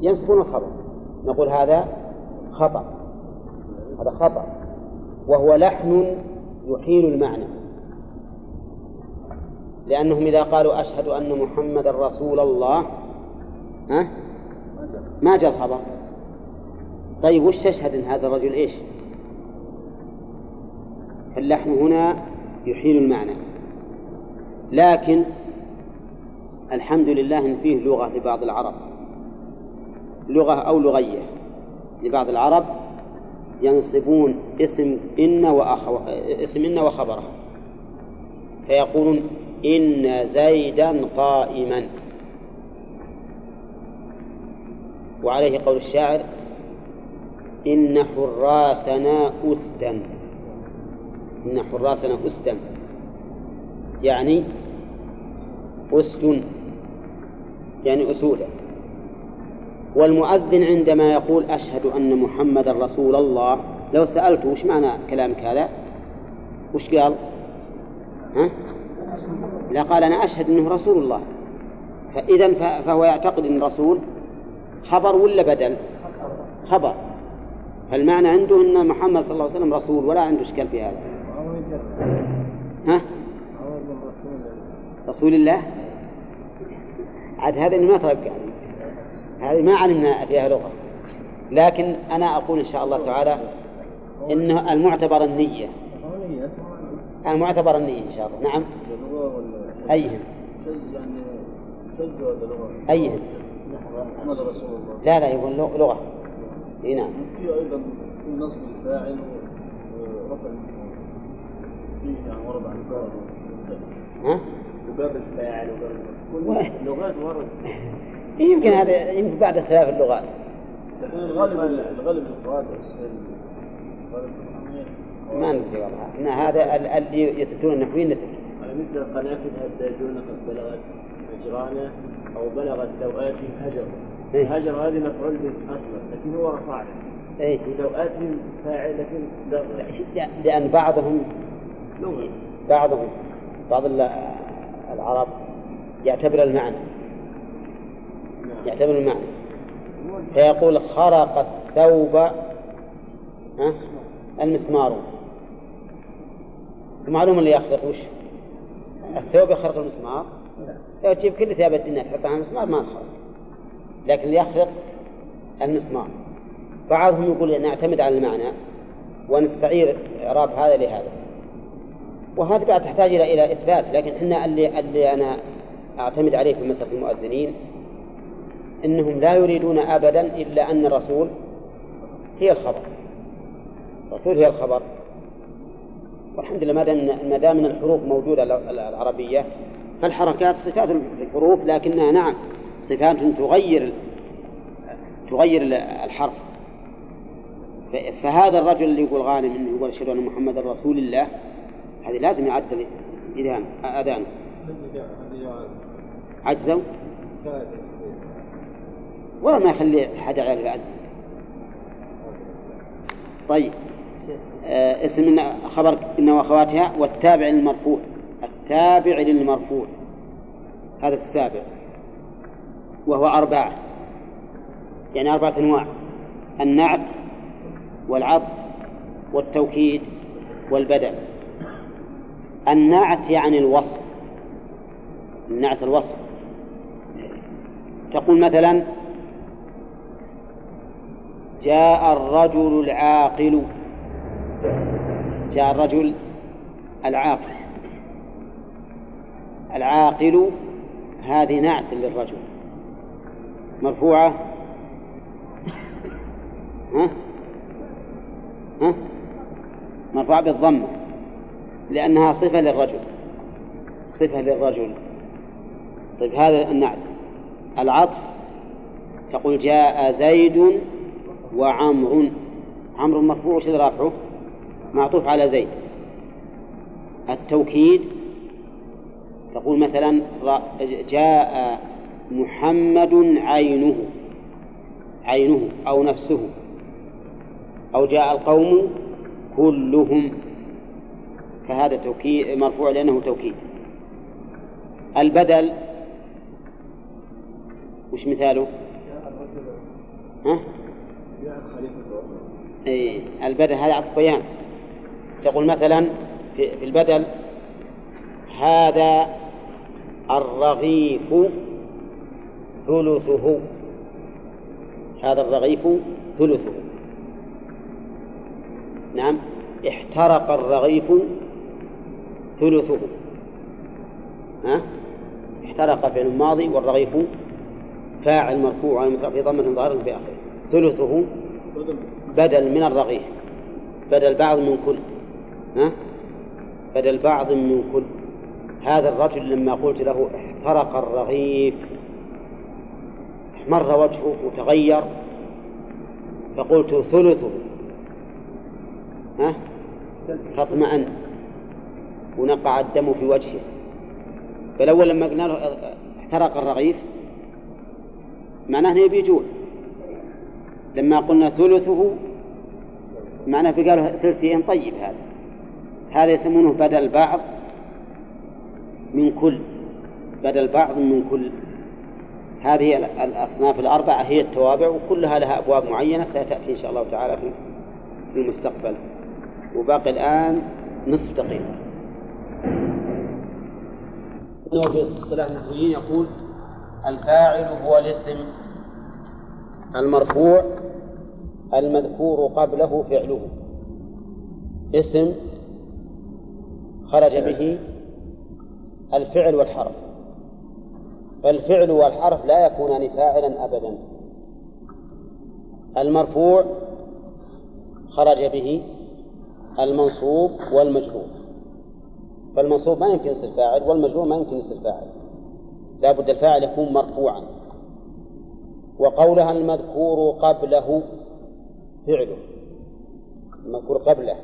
ينسبون الخبر. نقول هذا خطأ. هذا خطأ. وهو لحن يحيل المعنى. لأنهم إذا قالوا أشهد أن محمد رسول الله ها؟ ما جاء الخبر. طيب وش تشهد أن هذا الرجل إيش؟ اللحن هنا يحيل المعنى. لكن الحمد لله إن فيه لغة لبعض العرب. لغة أو لغية. لبعض العرب ينصبون اسم إن وأخو... اسم إن وخبره. فيقولون إن زيدا قائما. وعليه قول الشاعر إن حراسنا أسدا. إن حراسنا أسدا. يعني أسد يعني أسودا والمؤذن عندما يقول أشهد أن محمدا رسول الله لو سألته وش معنى كلامك هذا؟ وش قال؟ ها؟ لا قال أنا أشهد أنه رسول الله. فإذا فهو يعتقد أن رسول خبر ولا بدل؟ خبر. فالمعنى عنده أن محمد صلى الله عليه وسلم رسول ولا عنده إشكال في هذا. ها؟ رسول الله؟ عاد هذا ما يعني هذه ما علمنا فيها لغة. لكن أنا أقول إن شاء الله تعالى إن المعتبر النية. المعتبر النية إن شاء الله. نعم. أيهم أيهم لا لا يقول لغة. إي نعم. في أيضا في نصب الفاعل ورفع في يعني ورد عن ها؟ وباب الفاعل وباب اللغات ورد يمكن هذا يمكن بعد اختلاف اللغات. لكن الغالب الغالب ما ندري والله. إن هذا اللي يتركون النحويين نثبت مثل قنافذ الداجون قد بلغت هجرانه أو بلغت سوآت هجر إيه؟ هجر هذه مفعول به أصلا لكن هو رفع اي سوآت فاعل لكن لأن بعضهم لغة. بعضهم بعض العرب يعتبر المعنى. يعتبر المعنى. فيقول خرق الثوب المسمار. المعلوم اللي يخرق وش؟ الثوب يخرق المسمار. لو تجيب كل ثياب الدنيا تحطها على المسمار ما تخرق. لكن اللي يخرق المسمار. بعضهم يقول نعتمد على المعنى ونستعير إعراب هذا لهذا. وهذه بعد تحتاج إلى إلى إثبات لكن إحنا اللي اللي أنا أعتمد عليه في مسألة المؤذنين إنهم لا يريدون ابدا إلا أن الرسول هي الخبر. الرسول هي الخبر. والحمد لله ما دام ما دام الحروف موجودة العربية فالحركات صفات الحروف لكنها نعم صفات تغير تغير الحرف. فهذا الرجل اللي يقول غانم انه يقول أشهد أن محمدا رسول الله هذه لازم يعدل أذان. اذانه عجزوا؟ ولا ما يخلي حد على بعد. طيب. آه اسم خبر إن وأخواتها والتابع للمرفوع. التابع للمرفوع. هذا السابع. وهو أربعة. يعني أربعة أنواع. النعت والعطف والتوكيد والبدل. النعت يعني الوصف. النعت الوصف. تقول مثلا جاء الرجل العاقل. جاء الرجل العاقل. العاقل هذه نعت للرجل. مرفوعة؟ ها؟ ها؟ مرفوعة بالضمة لأنها صفة للرجل. صفة للرجل. طيب هذا النعت. العطف تقول جاء زيد وعمر عمرو مرفوع وش رافعه؟ معطوف على زيد التوكيد تقول مثلا جاء محمد عينه عينه أو نفسه أو جاء القوم كلهم فهذا توكيد مرفوع لأنه توكيد البدل وش مثاله؟ ها؟ أي البدل هذا عطف بيان. تقول مثلا في البدل هذا الرغيف ثلثه. هذا الرغيف ثلثه. نعم. احترق الرغيف ثلثه. ها؟ احترق فعل ماضي والرغيف فاعل مرفوع على في ضمة ظاهر في آخره. ثلثه. بدل من الرغيف. بدل بعض من كل. ها؟ بدل بعض من كل. هذا الرجل لما قلت له احترق الرغيف احمر وجهه وتغير فقلت ثلثه. ها؟ فاطمأن. ونقع الدم في وجهه. فالأول لما قلنا له احترق الرغيف معناه إنه يبي يجوع. لما قلنا ثلثه معناه في قالوا ثلثين طيب هذا. هذا يسمونه بدل بعض من كل. بدل بعض من كل. هذه الأصناف الأربعة هي التوابع وكلها لها أبواب معينة ستأتي إن شاء الله تعالى في المستقبل. وباقي الآن نصف دقيقة. في اصطلاح النحويين يقول الفاعل هو الاسم. المرفوع المذكور قبله فعله. اسم خرج به الفعل والحرف. فالفعل والحرف لا يكونان فاعلا أبدا. المرفوع خرج به المنصوب والمجرور. فالمنصوب ما يمكن يصير فاعل والمجرور ما يمكن يصير فاعل. لا بد الفاعل يكون مرفوعا. وقولها المذكور قبله فعله المذكور قبله.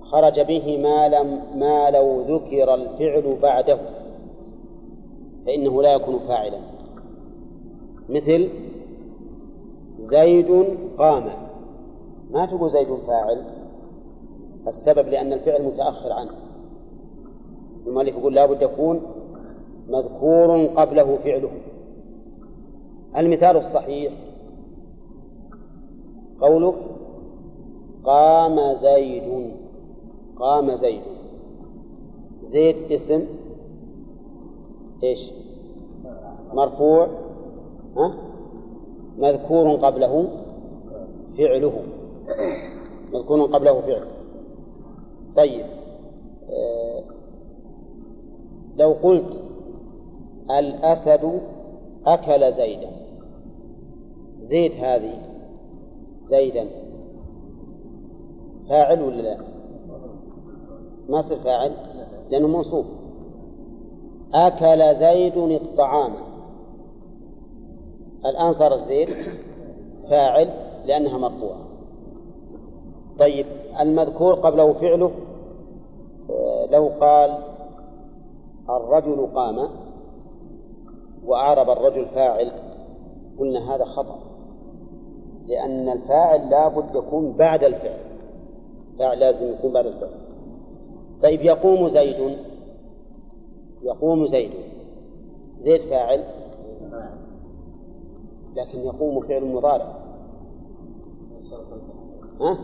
خرج به ما لم ما لو ذكر الفعل بعده فإنه لا يكون فاعلا. مثل زيد قام. ما تقول زيد فاعل؟ السبب لأن الفعل متأخر عنه. المؤلف يقول لا بد يكون مذكور قبله فعله. المثال الصحيح. قولك قام زيد. قام زيد. زيد اسم إيش؟ مرفوع ها؟ مذكور قبله فعله. مذكور قبله فعله طيب آه لو قلت الأسد أكل زيدا. زيد هذه زيدا. فاعل ولا لا؟ ما يصير فاعل؟ لأنه منصوب. أكل زيد الطعام. الآن صار الزيد فاعل لأنها مرفوعة. طيب المذكور قبله فعله لو قال الرجل قام وأعرب الرجل فاعل قلنا هذا خطأ. لأن الفاعل لا بد يكون بعد الفعل. فاعل لازم يكون بعد الفعل. طيب يقوم زيد. يقوم زيد. زيد فاعل. لكن يقوم فعل مضارع. ها؟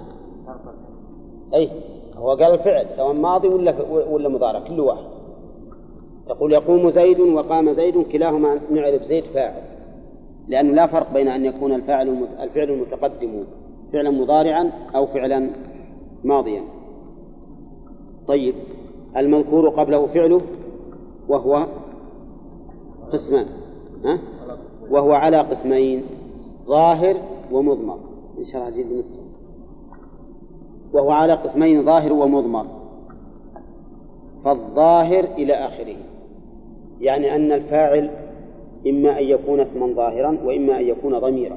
أي هو قال الفعل سواء ماضي ولا ولا مضارع كل واحد. تقول يقوم زيد وقام زيد كلاهما نعرف زيد فاعل. لأنه لا فرق بين أن يكون الفاعل الفعل المتقدم فعلا مضارعا أو فعلا ماضيا. طيب المذكور قبله فعله وهو قسمان ها؟ وهو على قسمين ظاهر ومضمر. إن شاء الله أجيب بنسخة وهو على قسمين ظاهر ومضمر. فالظاهر إلى آخره. يعني أن الفاعل إما أن يكون اسما ظاهرا وإما أن يكون ضميرا.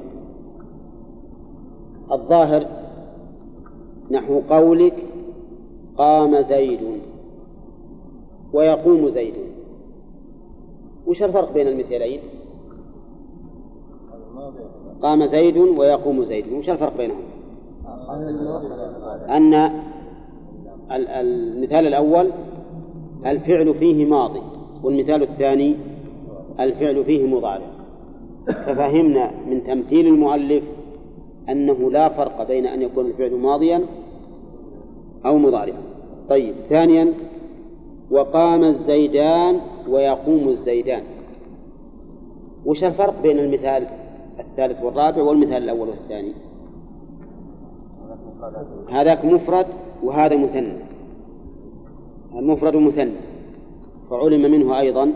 الظاهر نحو قولك قام زيد ويقوم زيد. وش الفرق بين المثالين قام زيد ويقوم زيد. وش الفرق بينهم؟ أن المثال الأول الفعل فيه ماضي والمثال الثاني الفعل فيه مضارع. ففهمنا من تمثيل المؤلف أنه لا فرق بين أن يكون الفعل ماضيا أو مضارعا. طيب ثانيا وقام الزيدان ويقوم الزيدان. وش الفرق بين المثال الثالث والرابع والمثال الأول والثاني؟ هذاك مفرد وهذا مثنى. المفرد مثنى فعلم منه أيضا.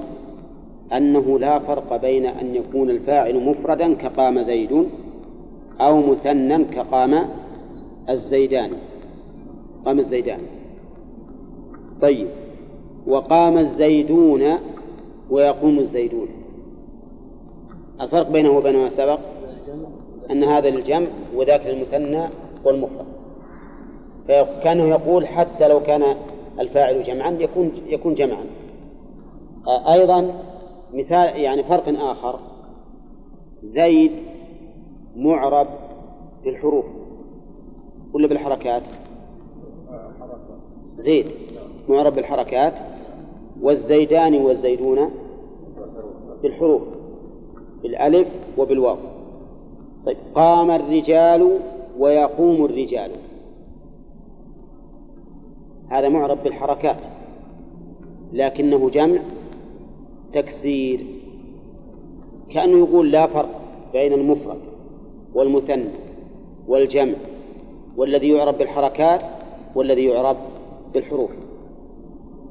أنه لا فرق بين أن يكون الفاعل مفردا كقام زيد أو مثنى كقام الزيدان. قام الزيدان. طيب. وقام الزيدون ويقوم الزيدون. الفرق بينه وبين ما سبق؟ أن هذا للجمع وذاك للمثنى والمفرد. فكانه يقول حتى لو كان الفاعل جمعا يكون يكون جمعا. أيضا مثال يعني فرق آخر. زيد معرب بالحروف ولا بالحركات؟ زيد معرب بالحركات. والزيدان والزيدون بالحروف. بالألف وبالواو. طيب قام الرجال ويقوم الرجال. هذا معرب بالحركات لكنه جمع تكسير كأنه يقول لا فرق بين المفرد والمثنى والجمع والذي يعرب بالحركات والذي يعرب بالحروف.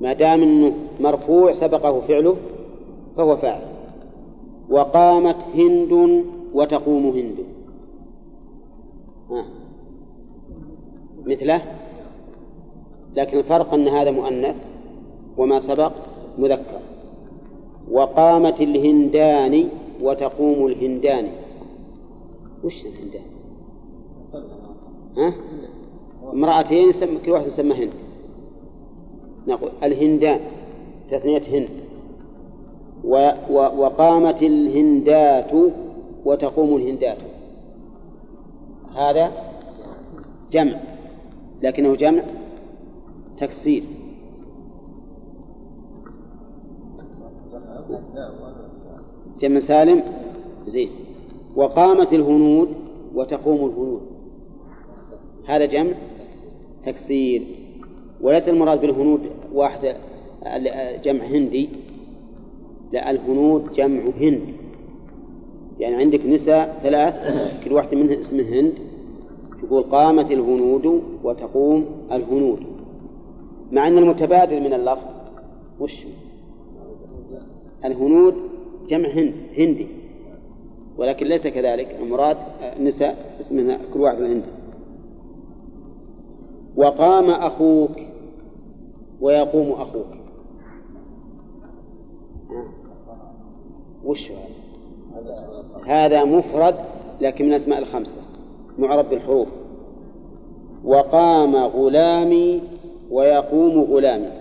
ما دام إنه مرفوع سبقه فعله فهو فاعل. وقامت هند وتقوم هند. آه. مثله؟ لكن الفرق أن هذا مؤنث وما سبق مذكر. وقامت الهندان وتقوم الهندان. وش الهندان؟ ها؟ امرأتين كل واحدة تسمى هند. نقول الهندان تثنية هند. و و وقامت الهندات وتقوم الهندات. هذا جمع لكنه جمع تكسير. جمع سالم زين وقامت الهنود وتقوم الهنود. هذا جمع تكسير. وليس المراد بالهنود واحد جمع هندي لا الهنود جمع هند. يعني عندك نساء ثلاث كل واحدة منها اسمه هند. يقول قامت الهنود وتقوم الهنود. مع أن المتبادل من اللفظ وش؟ الهنود جمع هند هندي ولكن ليس كذلك. المراد نساء اسمها كل واحد هند. وقام أخوك ويقوم أخوك. وش هذا؟ هذا مفرد لكن من الأسماء الخمسة. معرب بالحروف وقام غلامي ويقوم غلامي.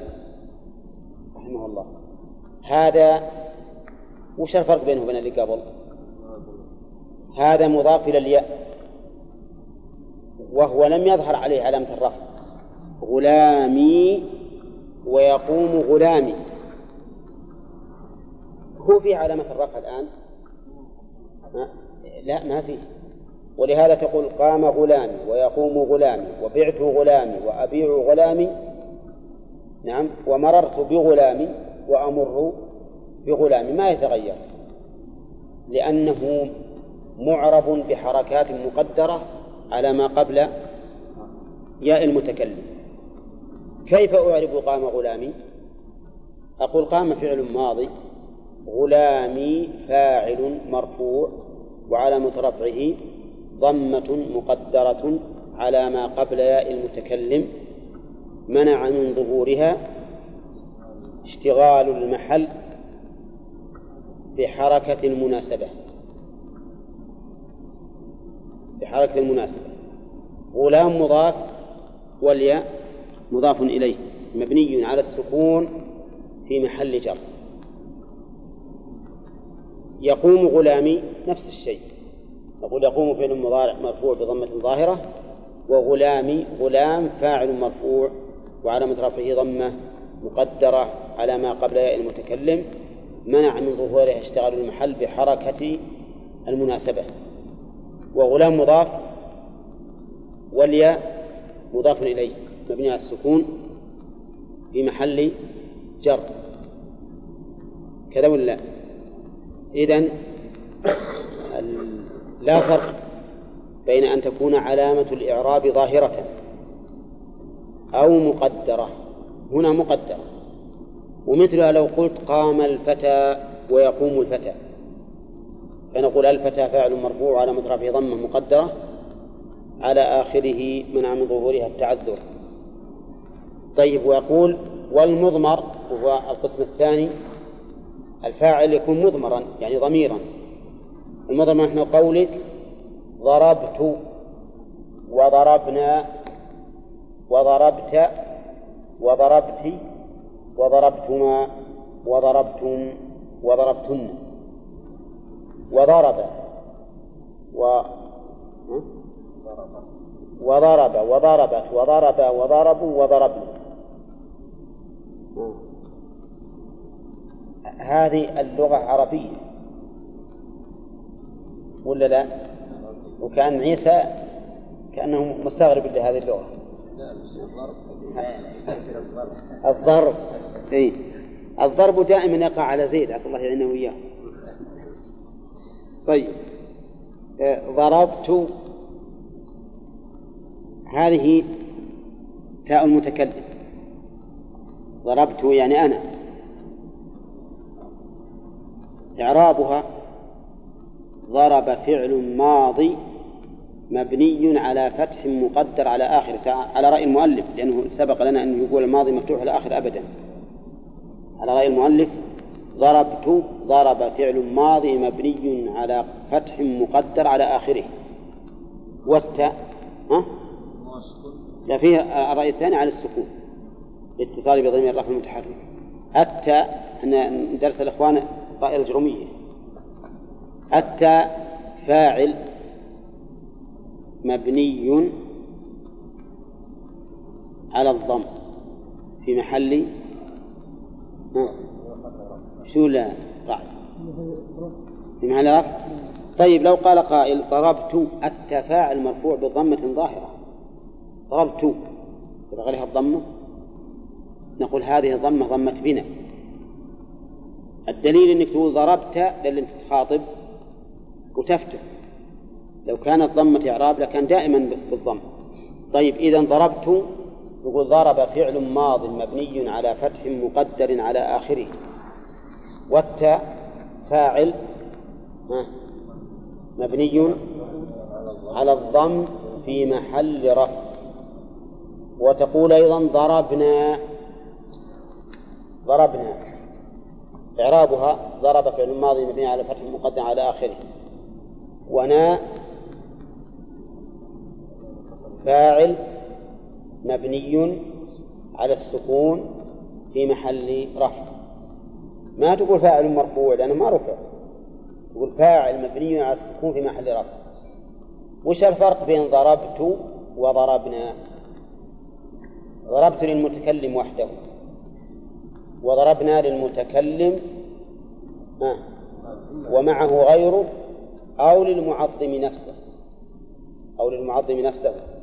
رحمه الله. هذا وش الفرق بينه وبين اللي قبل؟ هذا مضاف إلى الياء وهو لم يظهر عليه علامة الرفع. غلامي ويقوم غلامي. هو في علامة الرفع الآن؟ لا ما فيه. ولهذا تقول قام غلامي ويقوم غلامي وبعت غلامي وأبيع غلامي. نعم ومررت بغلامي. وأمر بغلامي ما يتغير لأنه معرب بحركات مقدرة على ما قبل ياء المتكلم. كيف أعرب قام غلامي؟ أقول قام فعل ماضي غلامي فاعل مرفوع وعلامة رفعه ضمة مقدرة على ما قبل ياء المتكلم منع من ظهورها اشتغال المحل بحركة المناسبة. بحركة المناسبة. غلام مضاف والياء مضاف إليه. مبني على السكون في محل جر. يقوم غلامي نفس الشيء. نقول يقوم فعل مضارع مرفوع بضمة ظاهرة وغلامي غلام فاعل مرفوع وعلامة رفعه ضمة مقدرة. على ما قبل ياء المتكلم منع من ظهوره اشتغال المحل بحركة المناسبة. وغلام مضاف والياء مضاف إليه مبني على السكون في محل جر. كذا ولا؟ لا؟ إذن لا فرق بين أن تكون علامة الإعراب ظاهرة أو مقدرة. هنا مقدرة. ومثلها لو قلت قام الفتى ويقوم الفتى. فنقول الفتى فاعل مرفوع على مترفع ضمة مقدرة على آخره منع من ظهورها التعذر. طيب ويقول والمضمر وهو القسم الثاني الفاعل يكون مضمرا يعني ضميرا. المضمر نحن قولك ضربت وضربنا وضربت وضربت وضربتما وضربتم وضربتن. وضرب. و وضرب وضربت وضرب وضربوا وضربنا هذه اللغة عربية. ولا لا؟ وكأن عيسى كأنه مستغرب لهذه اللغة. الضرب. اي الضرب دائما يقع على زيد عسى الله يعينه وإياه. طيب. آه، ضربت هذه تاء المتكلم. ضربت يعني أنا. إعرابها ضرب فعل ماضي مبني على فتح مقدر على آخر على رأي المؤلف لأنه سبق لنا أن يقول الماضي مفتوح على آخر أبدا. على رأي المؤلف ضربت ضرب فعل ماضي مبني على فتح مقدر على آخره. والتاء ها؟ لا فيه الرأي الثاني على السكون لاتصال بضمير الرفع المتحرك. التاء أن درس الإخوان رأي الجرومية التاء فاعل مبني على الضم في محل شو لا؟ رعد محل رفع طيب لو قال قائل ضربت التفاعل مرفوع بضمة ظاهرة. ضربت. يبقى عليها الضمة. نقول هذه الضمة ضمة بنا. الدليل إنك تقول ضربت للي أنت تخاطب وتفتح لو كانت ضمة إعراب لكان دائما بالضم. طيب إذا ضربت يقول ضرب فعل ماض مبني على فتح مقدر على آخره. والتاء فاعل مبني على الضم في محل رفع. وتقول أيضا ضربنا ضربنا. إعرابها ضرب فعل ماضي مبني على فتح مقدر على آخره. ونا فاعل مبني على السكون في محل رفع. ما تقول فاعل مرفوع؟ لأنه ما رفع. تقول فاعل مبني على السكون في محل رفع. وش الفرق بين ضربت وضربنا؟ ضربت للمتكلم وحده. وضربنا للمتكلم آه ومعه غيره أو للمعظم نفسه. أو للمعظم نفسه.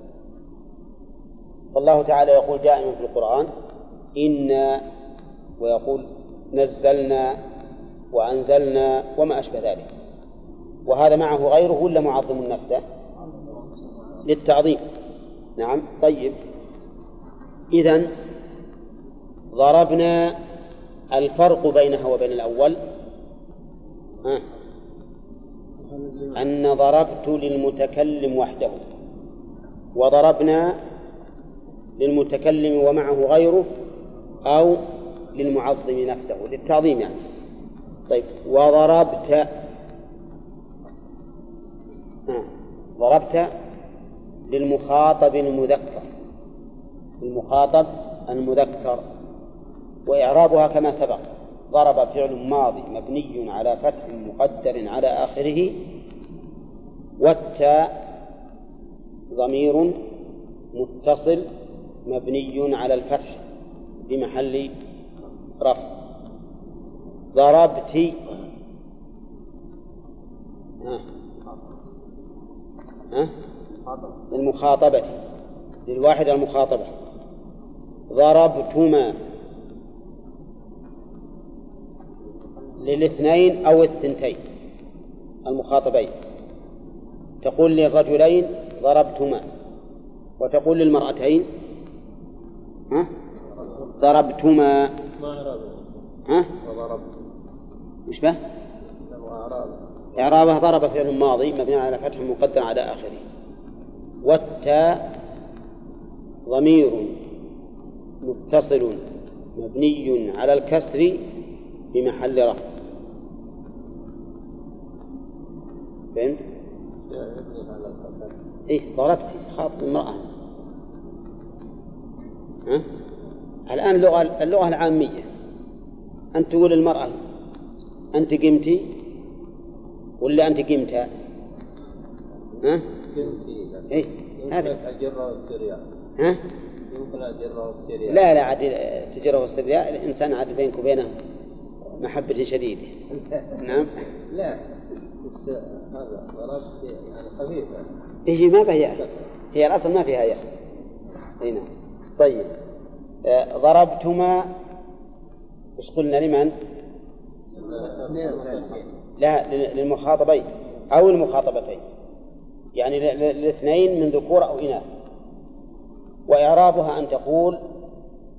فالله تعالى يقول دائما في القرآن إنا ويقول نزلنا وأنزلنا وما أشبه ذلك. وهذا معه غيره ولا معظم نفسه للتعظيم. نعم طيب. إذا ضربنا الفرق بينها وبين الأول. ها؟ أن ضربت للمتكلم وحده. وضربنا للمتكلم ومعه غيره أو للمعظم نفسه للتعظيم يعني طيب وضربت آه. ضربت للمخاطب المذكر المخاطب المذكر وإعرابها كما سبق ضرب فعل ماضي مبني على فتح مقدر على آخره والتاء ضمير متصل مبني على الفتح في محل رفع. ضربت. ها. ها؟ للمخاطبة للواحد المخاطبة. ضربتما. للاثنين أو الثنتين. المخاطبين. تقول للرجلين ضربتما. وتقول للمرأتين ها؟ ضربتما ها؟ وش به؟ إعرابه ضرب فعل ماضي مبني على فتح مقدر على آخره. والتاء ضمير متصل مبني على الكسر في محل رفع. فهمت؟ إيه ضربت خاطب امرأة. ها؟ الآن اللغة اللغة العامية. أنت تقول للمرأة أنت قمتي ولا أنت قمتها؟ ها؟ قمتي إيه هذا. ها؟ لا لا عاد تجره والسرياء الإنسان عاد بينك وبينه محبة شديدة. نعم. لا بس هذا ضربت يعني خفيفة إيه ما فيها. هي الأصل ما فيها ياء أي نعم. طيب. آه، ضربتما. إيش قلنا؟ لمن؟ لا لل- للمخاطبين أو المخاطبتين. يعني للاثنين من ذكور أو إناث. وإعرابها أن تقول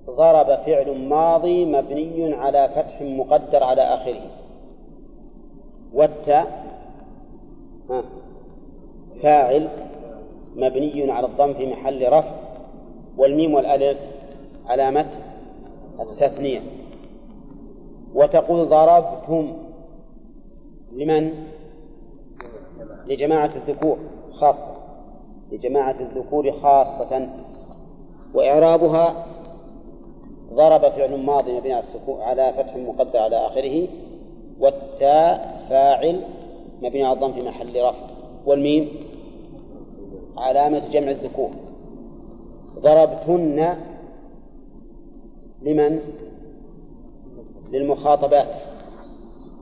ضرب فعل ماضي مبني على فتح مقدر على آخره. والتاء فاعل مبني على الضم في محل رفع. والميم والألف علامة التثنية. وتقول ضربتم لمن؟ لجماعة الذكور خاصة. لجماعة الذكور خاصة. وإعرابها ضرب فعل ماضي مبني على فتح مقدر على آخره. والتاء فاعل مبني على الضم في محل رفع. والميم علامة جمع الذكور. ضربتن لمن؟ للمخاطبات.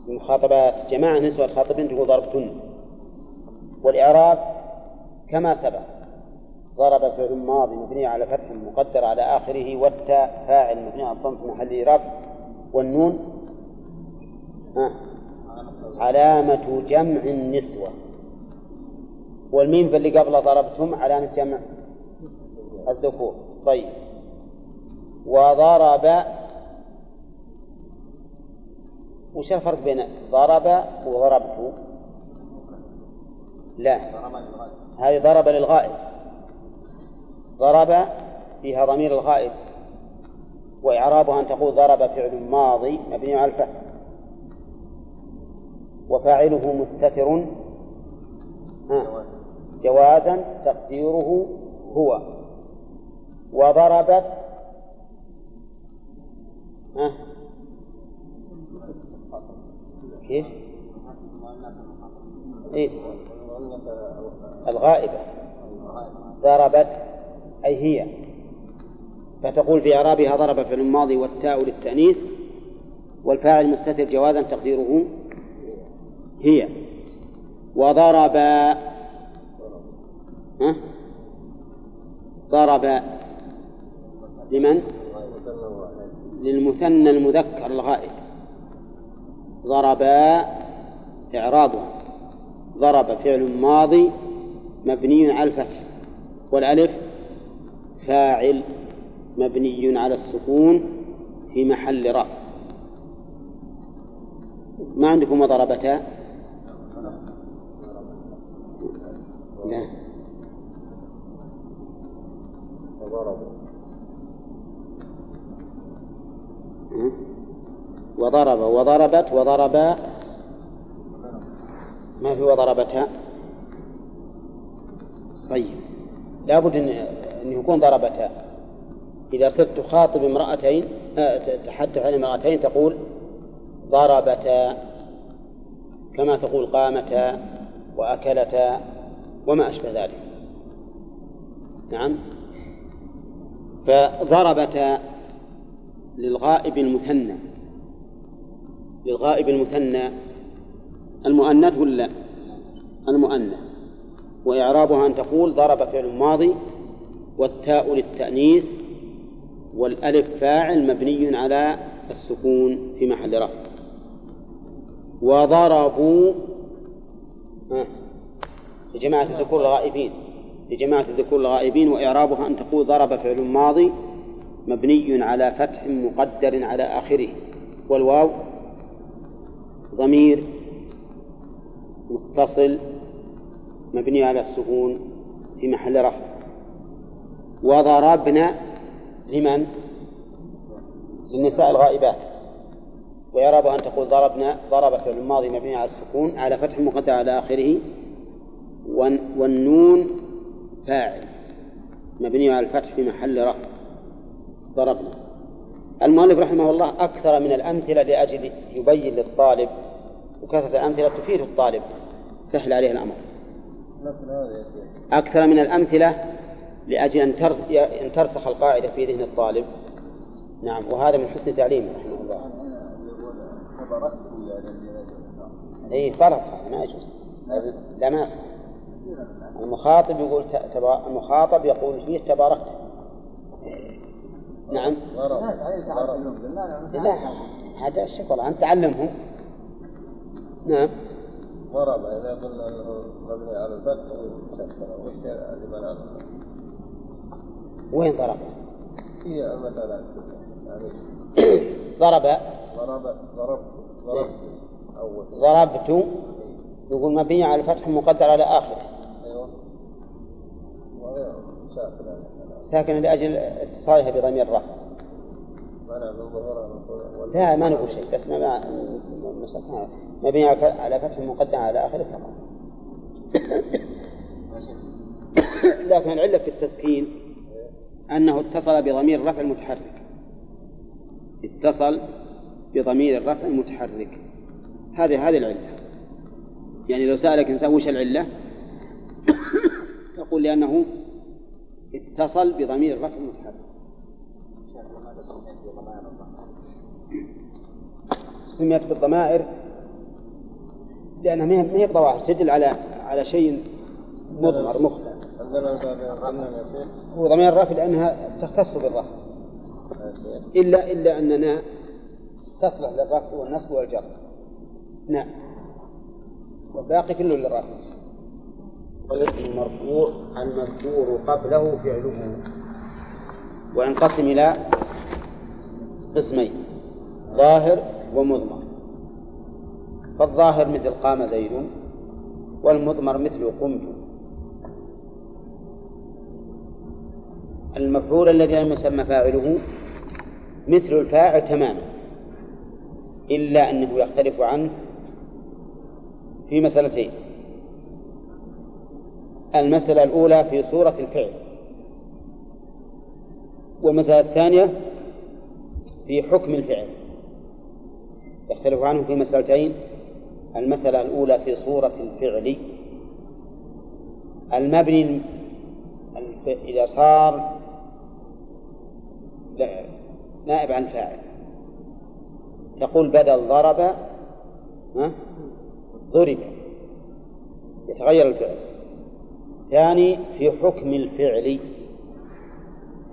المخاطبات. جماعة نسوة خاطبين تقول ضربتن والإعراب كما سبق. ضرب فعل ماضي مبني على فتح مقدر على آخره والتاء فاعل مبني على الضم في محل رفع. والنون؟ علامة جمع النسوة. والميم اللي قبله ضربتم علامة جمع. الذكور. طيب. وضرب وش الفرق بين ضرب وضربت؟ لا. هذه ضرب للغائب. ضرب فيها ضمير الغائب. وإعرابها أن تقول ضرب فعل ماضي مبني على الفتح وفاعله مستتر. جوازا تقديره هو. وضربت ها كيف؟ إيه؟ الغائبة ضربت أي هي فتقول في إعرابها ضرب فعل الماضي والتاء للتأنيث والفاعل مستتر جوازا تقديره هي وضرب ها؟ ضرب لمن؟ للمثنى المذكر الغائب. ضربا إعرابها. ضرب فعل ماضي مبني على الفتح. والألف فاعل مبني على السكون في محل رفع. ما عندكم وضربتا لا؟ وضرب وضربت وضربا ما في وضربتها؟ طيب. لابد ان إن يكون ضربتا إذا صرت تخاطب امرأتين آه، تحدث عن امرأتين تقول ضربتا كما تقول قامتا واكلتا وما أشبه ذلك. نعم. فضربتا للغائب المثنى. للغائب المثنى. المؤنث ولا؟ المؤنث. وإعرابها أن تقول ضرب فعل ماضي والتاء للتأنيث والألف فاعل مبني على السكون في محل رفع. وضربوا لجماعة الذكور الغائبين. لجماعة الذكور الغائبين وإعرابها أن تقول ضرب فعل ماضي مبني على فتح مقدر على آخره. والواو ضمير متصل مبني على السكون في محل رفع. وضربنا لمن؟ للنساء الغائبات. ويراب أن تقول ضربنا ضرب فعل الماضي مبني على السكون على فتح مقدر على آخره. والنون فاعل مبني على الفتح في محل رفع. ضربنا. المؤلف رحمه الله أكثر من الأمثلة لأجل يبين للطالب وكثرة الأمثلة تفيد الطالب. سهل عليه الأمر. أكثر من الأمثلة لأجل أن ترسخ القاعدة في ذهن الطالب. نعم وهذا من حسن تعليمه رحمه الله. اي غلط ما يجوز. لا ما يصح المخاطب يقول. المخاطب يقول فيه تباركت؟ نعم. لا هذا الشكر أنت تعلمهم نعم. ضرب إذا قلنا أنه مبني على الفتح وش وين ضرب؟ هي مثلا يعني ضرب. ضرب ضربت ضربت. أول. ضربت يقول مبني على الفتح مقدر على آخره. أيوه. ساكنة لأجل اتصالها بضمير الرفع لا ما نقول شيء بس ما مبني على فتح مقدم على آخره فقط. لكن العلة في التسكين أنه اتصل بضمير الرفع المتحرك. اتصل بضمير الرفع المتحرك. هذه هذه العلة. يعني لو سألك إنسان وش العلة؟ تقول لأنه اتصل بضمير الرفع المتحرك سميت بالضمائر؟ لأنها ما هي بضواهر تدل على على شيء مضمر مخفى هو ضمير الرفع لأنها تختص بالرفع. إلا إلا أننا تصلح للرفع والنصب والجر. نعم. والباقي كله للرفع. والاسم المرفوع المذكور قبله فعله. وينقسم إلى قسمين ظاهر ومضمر. فالظاهر مثل قام زيد والمضمر مثل قمت. المفعول الذي لم يسمى فاعله مثل الفاعل تماما إلا أنه يختلف عنه في مسألتين. المسألة الأولى في صورة الفعل. والمسألة الثانية في حكم الفعل. يختلف عنه في مسألتين. المسألة الأولى في صورة الفعل. المبني إذا صار نائب عن فاعل. تقول بدل ضرب ضرب. يتغير الفعل. ثاني في حكم الفعل.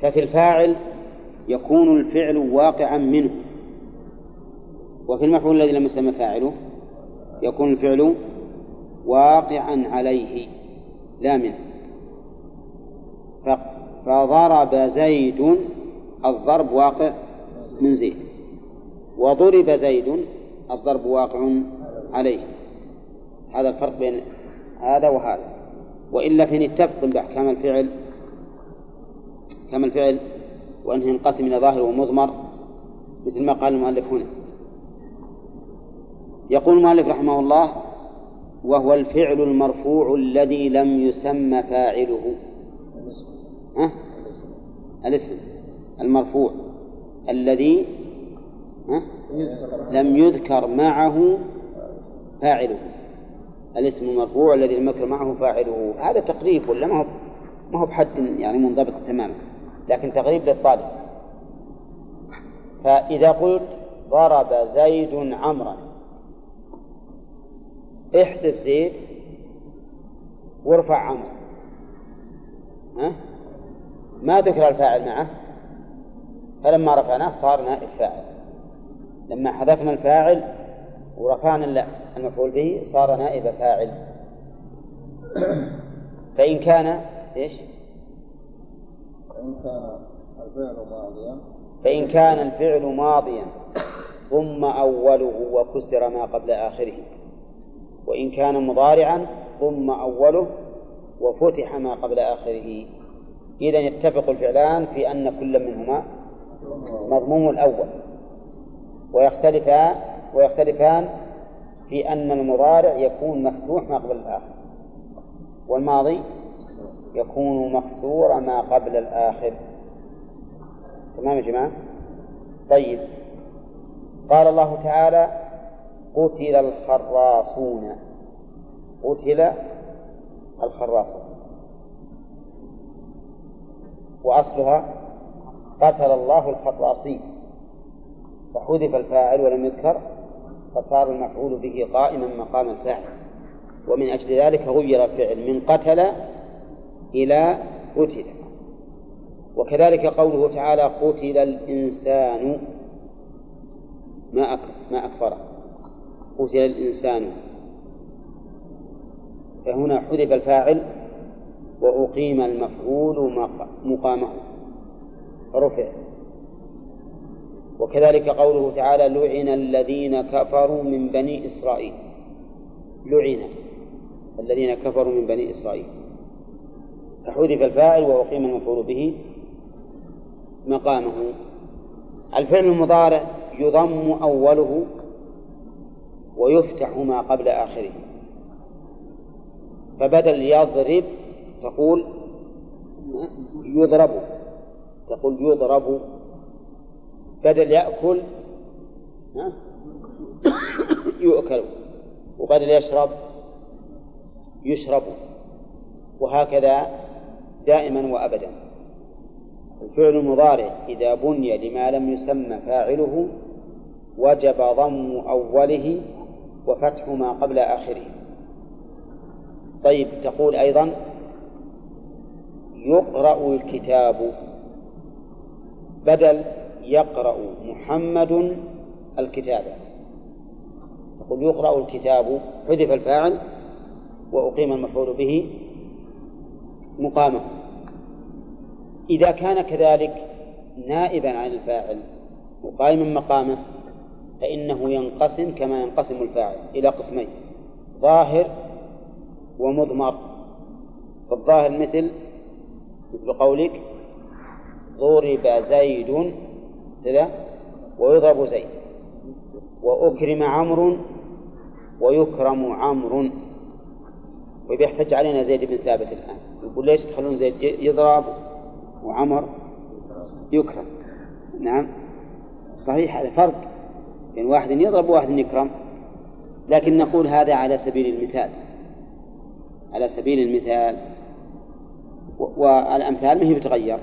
ففي الفاعل يكون الفعل واقعا منه. وفي المفعول الذي لم يسمى فاعله يكون الفعل واقعا عليه لا منه. فضرب زيد الضرب واقع من زيد. وضرب زيد الضرب واقع عليه. هذا الفرق بين هذا وهذا. وإلا فإن اتفق بأحكام الفعل كما الفعل وأنه ينقسم إلى ظاهر ومضمر مثل ما قال المؤلف هنا يقول المؤلف رحمه الله وهو الفعل المرفوع الذي لم يسمى فاعله ها؟ الاسم المرفوع الذي ها؟ لم يذكر معه فاعله الاسم المرفوع الذي لم يذكر معه فاعله. هذا تقريب ولا ما هو ما هو بحد يعني منضبط تماما. لكن تقريب للطالب. فإذا قلت ضرب زيد عمرا. احذف زيد وارفع عمرو. ها؟ ما ذكر الفاعل معه. فلما رفعناه صار نائب فاعل. لما حذفنا الفاعل ورفعنا المفعول به صار نائب فاعل. فإن كان إيش؟ فإن كان الفعل ماضيا. فإن كان الفعل ماضيا ضم أوله وكسر ما قبل آخره. وإن كان مضارعا ضم أوله وفتح ما قبل آخره. إذا يتفق الفعلان في أن كل منهما مضموم الأول. ويختلفان ويختلفان في أن المضارع يكون مفتوح ما قبل الآخر. والماضي يكون مكسور ما قبل الآخر. تمام يا جماعة؟ طيب. قال الله تعالى قتل الخراصون. قتل الخراصون. وأصلها قتل الله الخراصين. فحذف الفاعل ولم يذكر. فصار المفعول به قائما مقام الفاعل ومن أجل ذلك غير الفعل من قتل إلى قتل. وكذلك قوله تعالى قتل الإنسان ما ما أكفره. قتل الإنسان. فهنا حذف الفاعل وأقيم المفعول مقامه. رفع. وكذلك قوله تعالى لعن الذين كفروا من بني إسرائيل. لعن الذين كفروا من بني إسرائيل. فحذف الفاعل وأقيم المفعول به مقامه. الفعل المضارع يضم أوله ويفتح ما قبل آخره. فبدل يضرب تقول يضرب تقول يضرب بدل يأكل يؤكل وبدل يشرب يشرب. وهكذا دائما وأبدا. الفعل المضارع إذا بني لما لم يسمى فاعله وجب ضم أوله وفتح ما قبل آخره. طيب تقول أيضا يقرأ الكتاب بدل يقرأ محمد الكتاب. تقول يقرأ الكتاب حذف الفاعل وأقيم المفعول به مقامه. إذا كان كذلك نائبا عن الفاعل وقائما مقامه فإنه ينقسم كما ينقسم الفاعل إلى قسمين ظاهر ومضمر. فالظاهر مثل مثل قولك ضرب زيد كذا ويضرب زيد. وأكرم عمرو ويكرم عمرو. وبيحتج علينا زيد بن ثابت الآن. يقول ليش تخلون زيد يضرب وعمر يكرم؟ نعم. صحيح هذا فرق بين واحد يضرب وواحد يكرم. لكن نقول هذا على سبيل المثال. على سبيل المثال. والأمثال ما هي بتغير.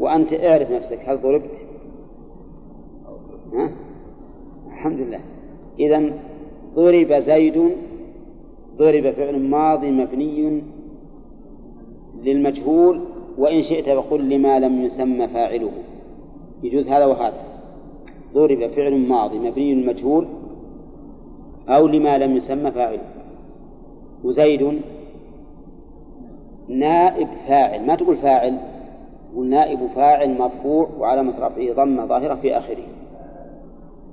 وأنت اعرف نفسك هل ضربت؟ ها؟ الحمد لله إذا ضرب زيد ضرب فعل ماضي مبني للمجهول وإن شئت فقل لما لم يسمى فاعله. يجوز هذا وهذا. ضرب فعل ماضي مبني للمجهول أو لما لم يسمى فاعله. وزيد نائب فاعل. ما تقول فاعل؟ تقول نائب فاعل مرفوع وعلامة رفعه ضمة ظاهرة في آخره.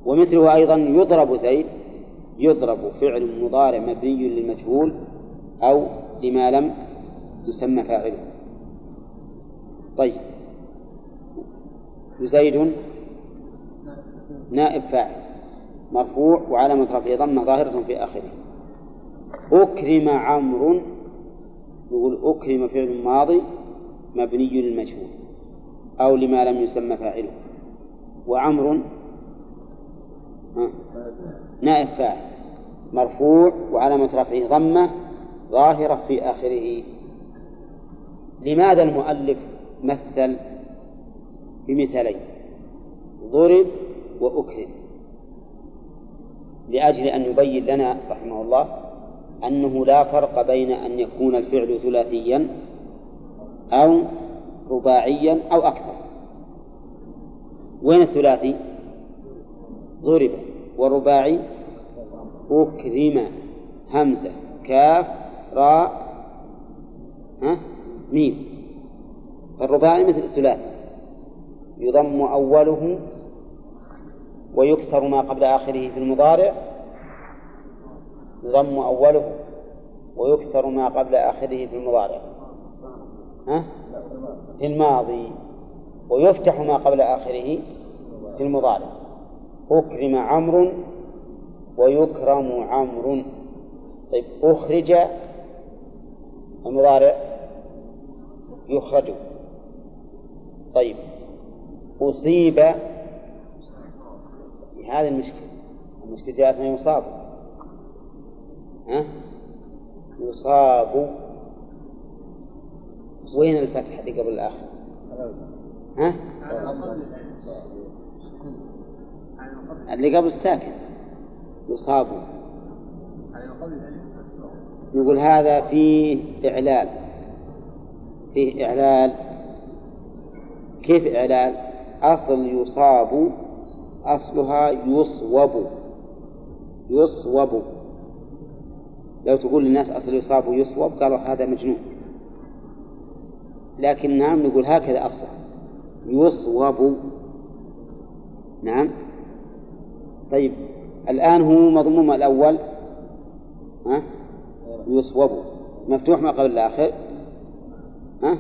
ومثله أيضا يضرب زيد يضرب فعل مضارع مبني للمجهول أو لما لم يسمى فاعله. طيب. زيد نائب فاعل مرفوع وعلامة رفعه ضمة ظاهرة في آخره. أكرم عمرو يقول أكرم فعل ماضي مبني للمجهول أو لما لم يسمى فاعله. وعمر نائب فاعل مرفوع وعلامة رفعه ضمة ظاهرة في آخره. لماذا المؤلف مثل بمثالين؟ ضرب وأكرم لأجل أن يبين لنا رحمه الله أنه لا فرق بين أن يكون الفعل ثلاثيا أو رباعيا أو أكثر. وين الثلاثي؟ ضرب. والرباعي أكرم همزة كاف راء ها؟ ميم. الرباعي مثل الثلاثي يضم أوله ويكسر ما قبل آخره في المضارع. يضم أوله ويكسر ما قبل آخره في المضارع. ها؟ في الماضي. ويفتح ما قبل آخره في المضارع. أكرم عمرو ويكرم عمرو. طيب أخرج. المضارع يخرج. طيب أصيب. هذه المشكلة. المشكلة جاءتنا يصاب. ها؟ يصاب. وين الفتح اللي قبل الآخر؟ ها؟ اللي قبل الساكن يصاب نقول هذا فيه إعلال. فيه إعلال. كيف إعلال؟ أصل يصاب أصلها يصوب. يصوب. لو تقول للناس أصل يصاب يصوب قالوا هذا مجنون. لكن نعم نقول هكذا أصلا يصوب. نعم. طيب الآن هو مضموم الأول ها؟ يصوب. مفتوح ما قبل الآخر ها؟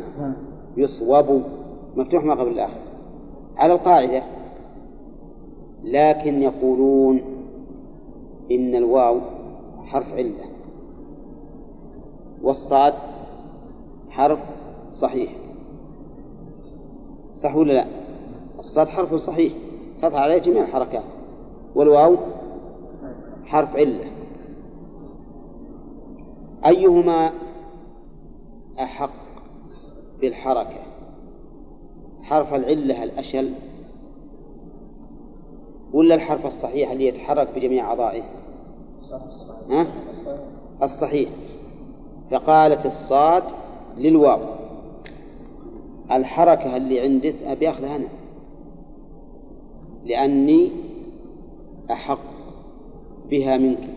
يصوب. مفتوح ما قبل الآخر. على القاعدة. لكن يقولون إن الواو حرف علة. والصاد حرف صحيح. صح ولا لا؟ الصاد حرف صحيح. تظهر عليه جميع الحركات. والواو حرف علة أيهما أحق بالحركة؟ حرف العلة الأشل ولا الحرف الصحيح اللي يتحرك بجميع أعضائه؟ ها؟ الصحيح. فقالت الصاد للواو. الحركة اللي عندي أبي أخذها أنا. لأني أحق بها منك.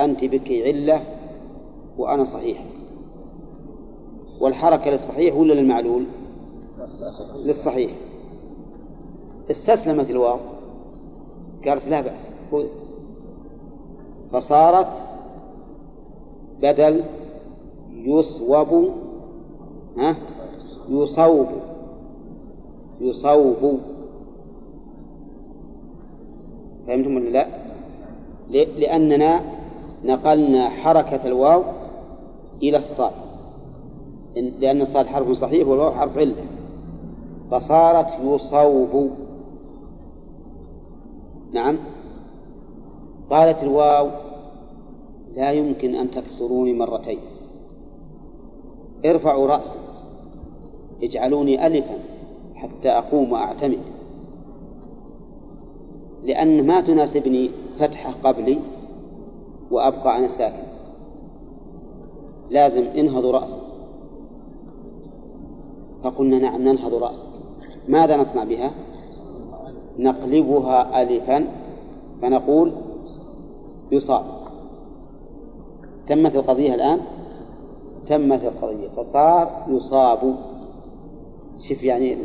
أنت بك علة وأنا صحيح. والحركة للصحيح ولا للمعلول؟ للصحيح. استسلمت الواو. قالت لا بأس. فصارت بدل يصوب ها؟ يصوب. يصوب. فهمتم ولا لا؟ لأننا نقلنا حركة الواو إلى الصاد. لأن الصاد حرف صحيح والواو حرف علة. فصارت يصوب. نعم. قالت الواو لا يمكن أن تكسروني مرتين. ارفعوا رأسي اجعلوني ألفا حتى أقوم وأعتمد. لأن ما تناسبني فتحة قبلي وأبقى أنا ساكن. لازم انهضوا رأسي فقلنا نعم ننهض رأسك. ماذا نصنع بها؟ نقلبها ألفا فنقول يصاب. تمت القضية الآن؟ تمت القضية. فصار يصاب. شوف يعني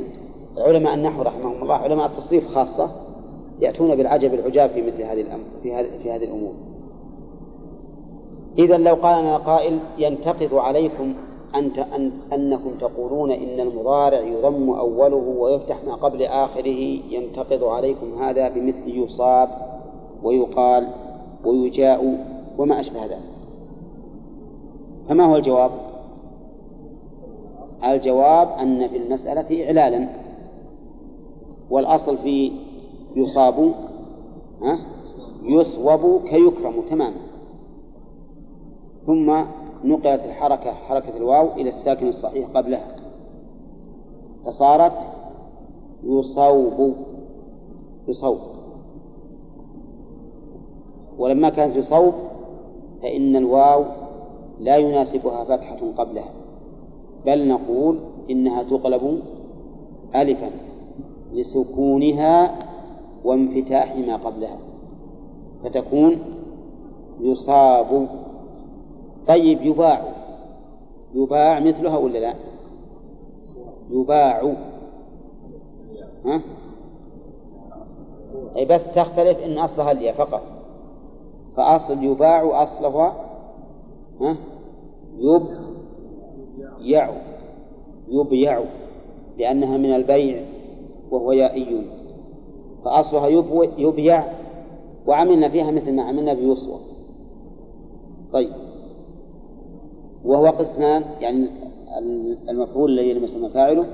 علماء النحو رحمهم الله علماء التصريف خاصة يأتون بالعجب العجاب في مثل هذه الأمر في هذه في هذه الأمور. إذا لو قال لنا قائل ينتقض عليكم أن أن أنكم تقولون إن المضارع يضم أوله ويفتح ما قبل آخره ينتقض عليكم هذا بمثل يصاب ويقال ويجاء وما أشبه ذلك. فما هو الجواب؟ الجواب أن في المسألة إعلالا. والأصل في يصاب ها؟ يصوب كيكرم تماما. ثم نقلت الحركة حركة الواو إلى الساكن الصحيح قبلها. فصارت يصوب يصوب. ولما كانت يصوب فإن الواو لا يناسبها فتحة قبلها. بل نقول إنها تقلب ألفا لسكونها وانفتاح ما قبلها فتكون يصاب. طيب يباع. يباع مثلها ولا لا؟ يباع. ها؟ أي بس تختلف إن أصلها الياء فقط. فأصل يباع أصلها ها؟ يبيع يبيع. لأنها من البيع وهو يائي. فأصلها يبيع وعملنا فيها مثل ما عملنا بيصوى طيب. وهو قسمان يعني المفعول الذي لم يسمى فاعله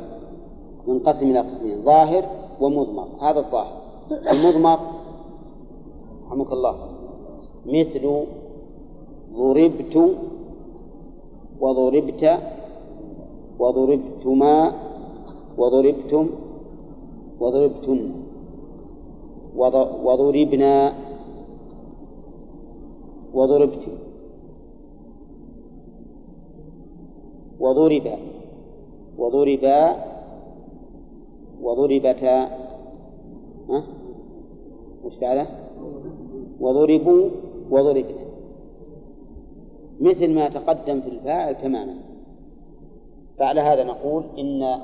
منقسم إلى قسمين ظاهر ومضمر. هذا الظاهر. المضمر رحمك الله مثل ضربت وضربت وضربتما وضربتم وضربتن. وضربنا وضربت وضرب وضربا وضربتا ها؟ وش بعده؟ وضربوا وضربنا مثل ما تقدم في الفاعل تماما فعلى هذا نقول إن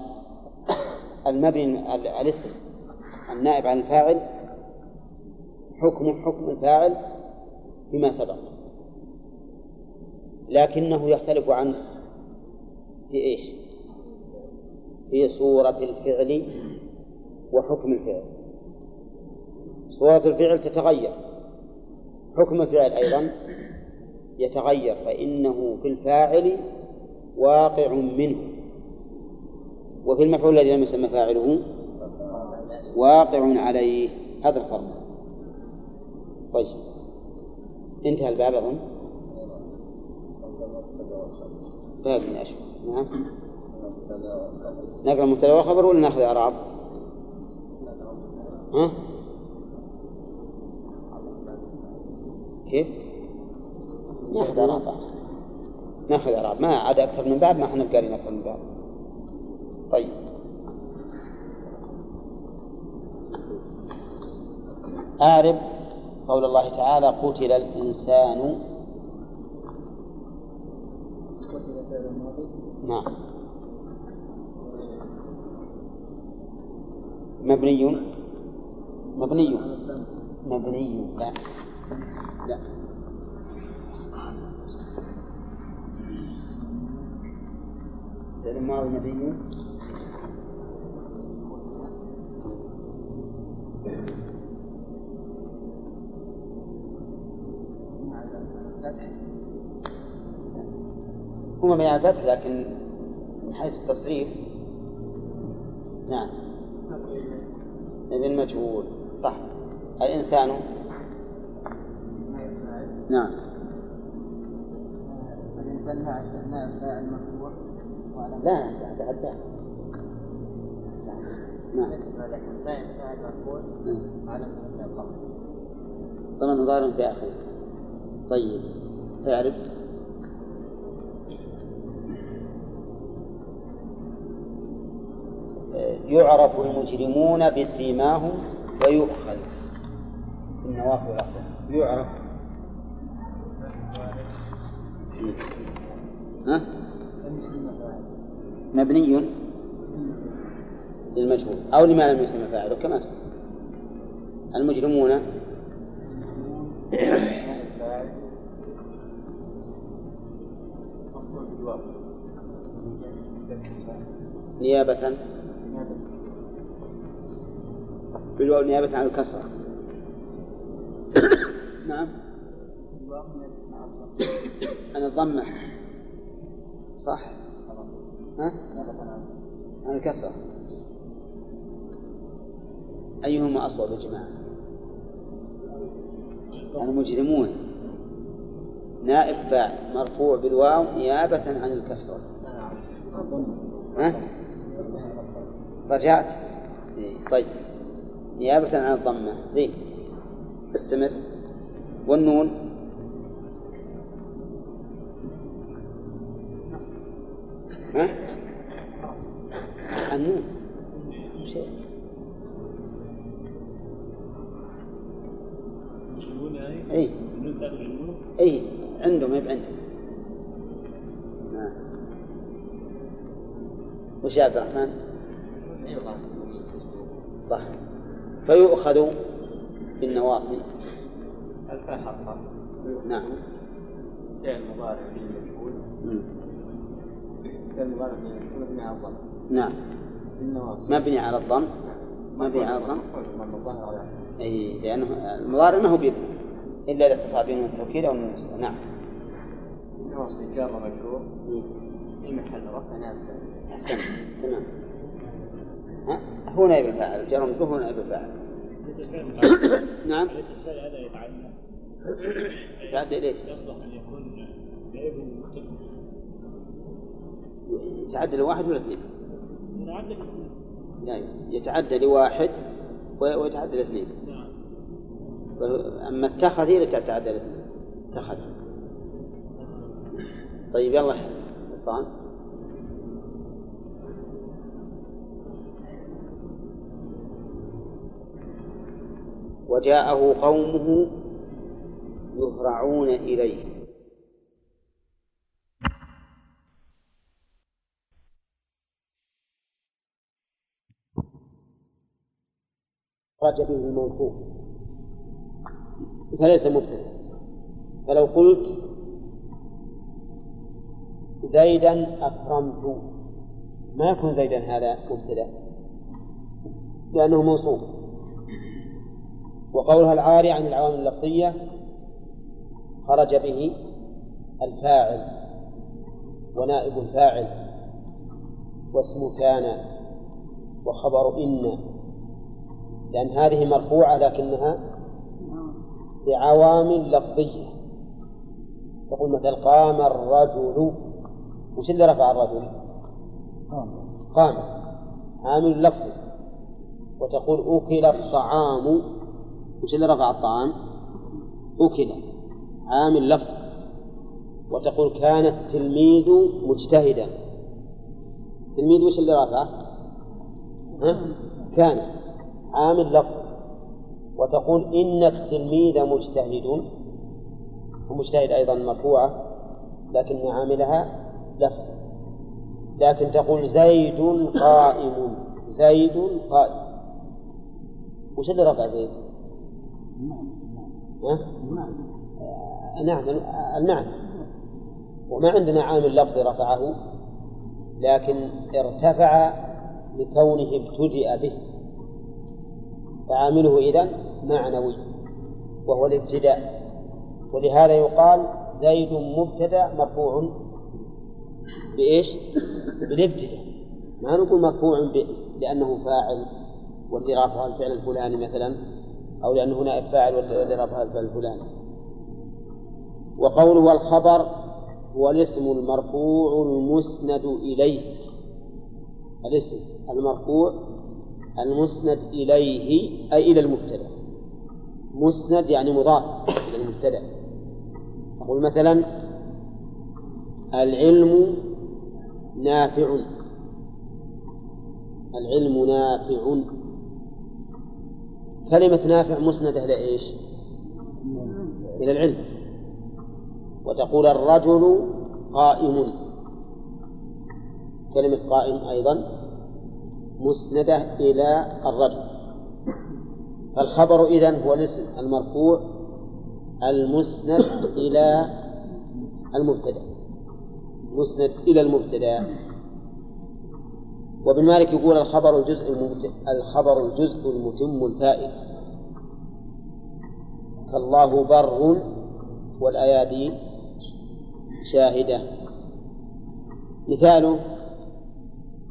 المبني الاسم النائب عن الفاعل حكم حكم الفاعل بما سبق. لكنه يختلف عنه في إيش؟ في صورة الفعل وحكم الفعل. صورة الفعل تتغير حكم الفعل أيضا يتغير فإنه في الفاعل واقع منه. وفي المفعول الذي لم يسمى فاعله واقع عليه هذا الفرق. طيب. انتهى الباب أظن. باقي أشهر نعم. نقرأ المبتدأ والخبر ولا نأخذ إعراب؟ ها؟ كيف؟ نأخذ إعراب نأخذ إعراب. ما عاد أكثر من باب ما إحنا بقارين أكثر من باب. طيب. أعرب قول الله تعالى قتل الإنسان. نعم. مبني. مبني. مبني. لا. لا. فعل الماضي مبني. هو على الفتح لكن من حيث التصريف نعم. ابن مجهول صح. الإنسان؟ نعم. الإنسان نائب فاعل مرفوع لا لا تعدى نعم. على طبعا ظاهر في آخره. طيب تعرف؟ يعرف المجرمون بسيماهم ويؤخذ. بالنواصي والأقدام يعرف. ها؟ مبني؟ للمجهول. أو لما لم يسمى فاعله كما المجرمون. نيابة. بالواو نيابة عن الكسرة. نعم. عن الضمة. صح. ها؟ عن الكسرة. أيهما أصوب يا جماعة؟ المجرمون. نائب فاعل مرفوع بالواو نيابة عن الكسرة. أه؟ رجعت؟ إيه، طيب. نيابة عن الضمة. زين. استمر. والنون؟ ها؟ النون. شيء اي اي عنده ما يبقى عنده وش يا عبد الرحمن؟ صح. فيؤخذ بالنواصي. الفاء حرفا نعم. فعل مضارع به مجهول مم. فعل مضارع به مجهول مبني على الضم. نعم. بالنواصي. مبني على الضم؟ مبني على الضم؟ أي لأنه المضارع ما هو بيبني إلا إذا اتصل به التوكيد أو النسبة نعم. النواصي جار ومجرور مم. في محل رفع نافع. احسنت تمام. ها؟ هو نائب الفاعل. جار ومجرور هو نائب الفاعل. نعم. يتعدى اليه يصلح ان يكون نائبه مختلف يتعدى لواحد ولا اثنين؟ يتعدى لا يتعدى لواحد وي- ويتعدى لاثنين. نعم أما اتخذ هي اللي تتعدى لاثنين. اتخذ. طيب يلا حصان وجاءه قومه يهرعون إليه. خرج به الموصوف فليس مبتدا فلو قلت زيدا أكرمت. ما يكون زيدا هذا مبتدا. لأنه موصوف وقولها العاري عن العوامل اللفظية خرج به الفاعل ونائب الفاعل واسم كان وخبر إن لأن هذه مرفوعة لكنها بعوامل لفظية. تقول مثلا قام الرجل وش اللي رفع الرجل؟ قام. عامل لفظي. وتقول أكل الطعام. وش اللي رفع الطعام؟ أكل. عامل لفظ. وتقول كان التلميذ مجتهدا التلميذ وش اللي رفعه؟ ها؟ كان. عامل لفظ. وتقول إن التلميذ مجتهد. ومجتهد أيضا مرفوعة لكن عاملها لفظ. لكن تقول زيد قائم. زيد قائم. وش اللي رفع زيد؟ نعم المعنى. وما عندنا عامل لفظ رفعه لكن ارتفع لكونه ابتدأ به. فعامله إذن معنوي وهو الابتداء. ولهذا يقال زيد مبتدأ مرفوع بإيش؟ بالابتداء. ما نقول مرفوع. لأنه فاعل والذي رافع الفعل الفلاني مثلا. أو لأنه نائب فاعل الفعل الفلاني وقوله والخبر هو الاسم المرفوع المسند إليه. الاسم المرفوع المسند إليه أي إلى المبتدأ. مسند يعني مضاف إلى المبتدأ. أقول مثلا العلم نافع. العلم نافع. كلمة نافع مسندة إلى إيش؟ إلى العلم. وتقول الرجل قائم. كلمة قائم أيضا مسندة إلى الرجل. فالخبر إذن هو الاسم المرفوع المسند إلى المبتدأ. مسند إلى المبتدأ. وابن مالك يقول الخبر الجزء. الخبر الجزء المتم الفائدة. كالله بر والأيادي شاهدة. مثاله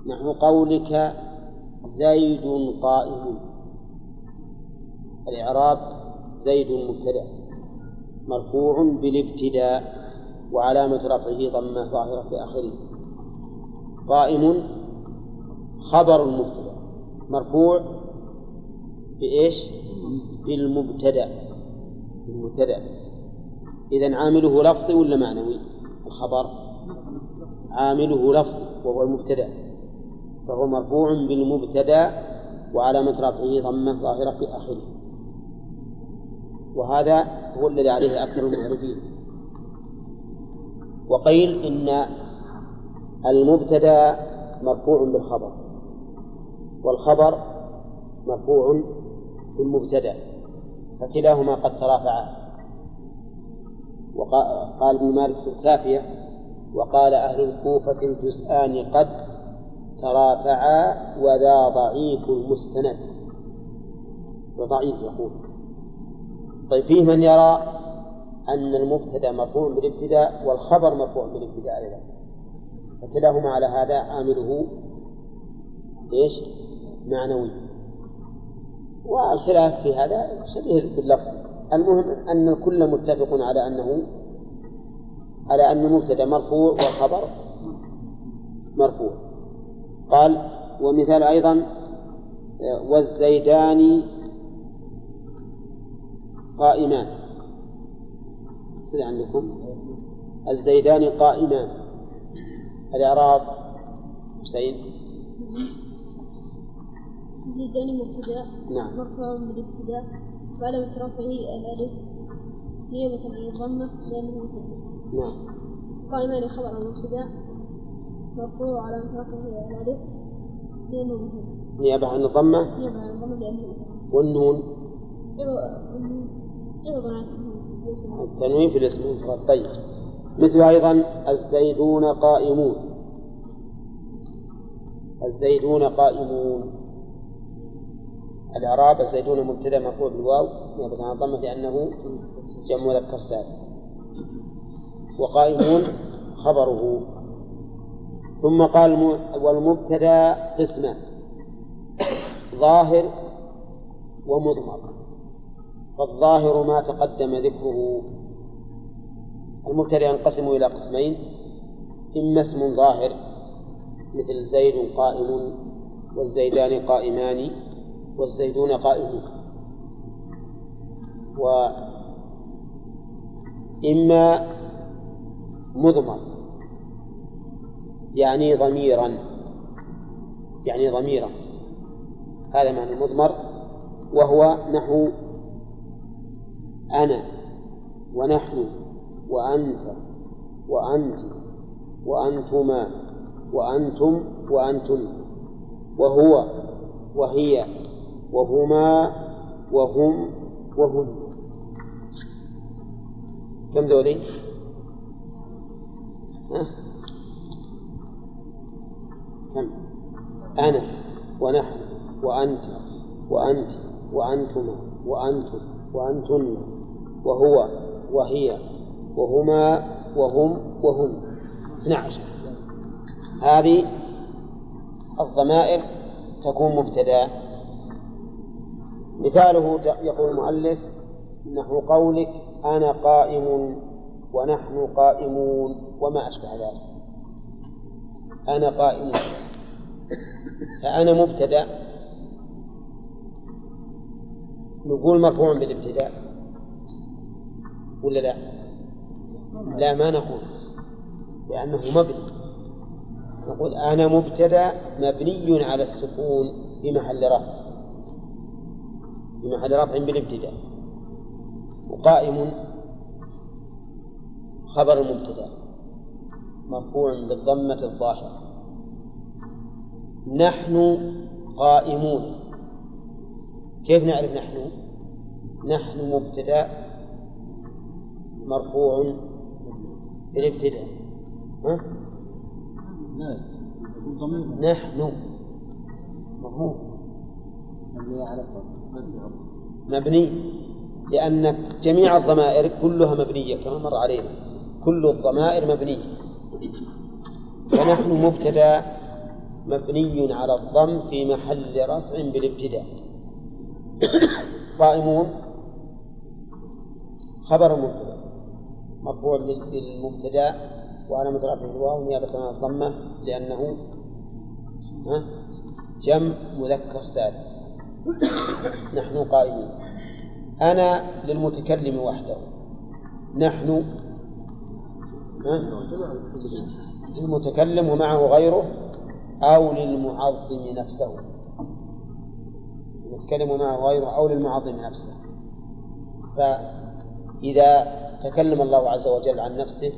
نحو قولك زيد قائم. الإعراب زيد مبتدأ. مرفوع بالابتداء وعلامة رفعه ضمة ظاهرة في آخره. قائم خبر المبتدأ مرفوع بإيش؟ بالمبتدأ بالمبتدأ إذا عامله لفظي ولا معنوي؟ الخبر. عامله لفظ وهو المبتدأ. فهو مرفوع بالمبتدأ وعلامة رفعه ضمة ظاهرة في آخره. وهذا هو الذي عليه أكثر المعرفين وقيل إن المبتدأ مرفوع بالخبر. والخبر مرفوع بالمبتدأ فكلاهما قد ترافعا. وقال ابن مالك في الكافية وقال أهل الكوفة الجزءان قد ترافعا وذا ضعيف المستند. وضعيف يقول. طيب فيه من يرى أن المبتدأ مرفوع بالابتداء والخبر مرفوع بالابتداء أيضا. فكلاهما على هذا عامله إيش؟ معنوي. والخلاف في هذا شبيه باللفظ. المهم أن الكل متفق على أنه على أن المبتدأ مرفوع والخبر مرفوع. قال ومثال أيضا والزيدان قائمان. سيدي عندكم؟ الزيدان قائمان. الإعراب حسين؟ زيدان مبتدأ نعم. مرفوع بالابتداء وعلامة رفعه الألف نيابة عن الضمة لأنه مبتدأ نعم. قائمان خبر المبتدأ مرفوع علامة رفعه الألف لأنه مبتدأ نيابة عن الضمة؟ نيابة عن الضمة لأنه والنون؟ التنوين في الاسم المفرد. طيب. مثل أيضا الزيدون قائمون. الزيدون قائمون. الإعراب الزيدون مبتدأ مرفوع بالواو نيابة عن الضمة لأنه جمع مذكر سالم وقائمون خبره. ثم قال والمبتدأ قسمان ظاهر ومضمر. فالظاهر ما تقدم ذكره. المبتدأ ينقسم إلى قسمين إما اسم ظاهر مثل زيد قائم والزيدان قائمان. والزيدون قائمون وإما مضمر يعني ضميرا يعني ضميرا. هذا معنى المضمر وهو نحو أنا ونحن وأنت وأنت وأنتما وأنتم وأنتن وهو وهي. وهما وهم وهن كم ذولي؟ كم؟ أنا ونحن وأنت وأنت وأنتما وأنتم وأنتن وهو وهي وهما وهم وهن 12 هذه الضمائر تكون مبتدأ مثاله يقول المؤلف نحو قولك أنا قائم ونحن قائمون وما أشبه ذلك. أنا قائم. فأنا مبتدأ. نقول مرفوع بالابتداء. ولا لا؟ لا ما نقول. لأنه مبني. نقول أنا مبتدأ مبني على السكون في محل رفع. في محل رفع بالابتداء. وقائم خبر المبتدأ. مرفوع بالضمة الظاهرة. نحن قائمون. كيف نعرف نحن؟ نحن مبتدأ. مرفوع بالابتداء. ها؟ نحن. ما هو مبني لأن جميع الضمائر كلها مبنية كما مر علينا. كل الضمائر مبنية. فنحن مبتدأ مبني على الضم في محل رفع بالابتداء. قائمون. خبر مبتدأ. مرفوع بالمبتدأ وعلامة رفعه الواو نيابة عن الضمة لأنه جمع مذكر سالم. نحن قائمون أنا للمتكلم وحده. نحن ها؟ للمتكلم ومعه غيره أو للمعظم نفسه. المتكلم ومعه غيره أو للمعظم نفسه. فإذا تكلم الله عز وجل عن نفسه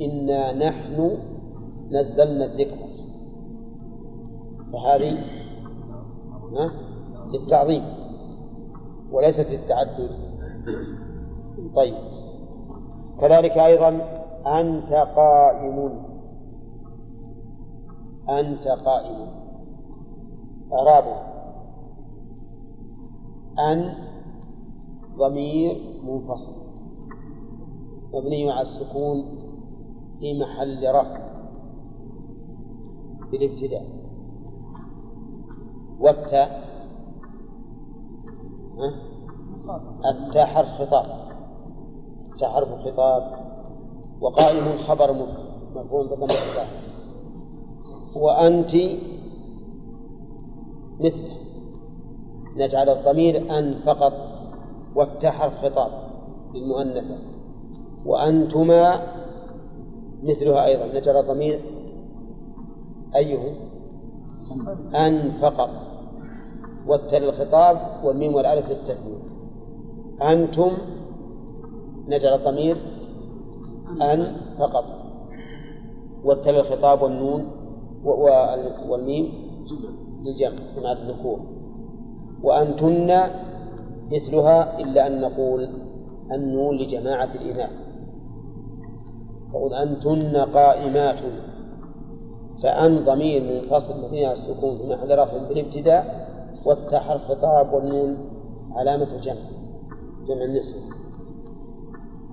إنا نحن نزلنا الذكر. فهذه للتعظيم وليست للتعدد. طيب. كذلك أيضا أنت قائم. أنت قائم. إعرابه أن ضمير منفصل. مبني على السكون في محل رفع. بالابتداء. والتاء. التاء حرف خطاب. التاء حرف خطاب وقائم خبر مفهوم بضم الخطاب. وأنت مثله. نجعل الضمير أن فقط والتاء حرف خطاب للمؤنثة. وأنتما مثلها أيضا. نجعل الضمير أيه؟ أن فقط. والتاء للخطاب والميم والألف للتثنية. أنتم نجعل الضمير أن فقط. والتاء للخطاب والنون والميم للجمع بمعنى الذكور. وأنتن مثلها إلا أن نقول النون لجماعة الإناث تقول أنتن قائمات. فأن ضمير منفصل فيها السكون في محل رفع بالابتداء والتحر خطاب والنون علامة الجمع جمع النسبة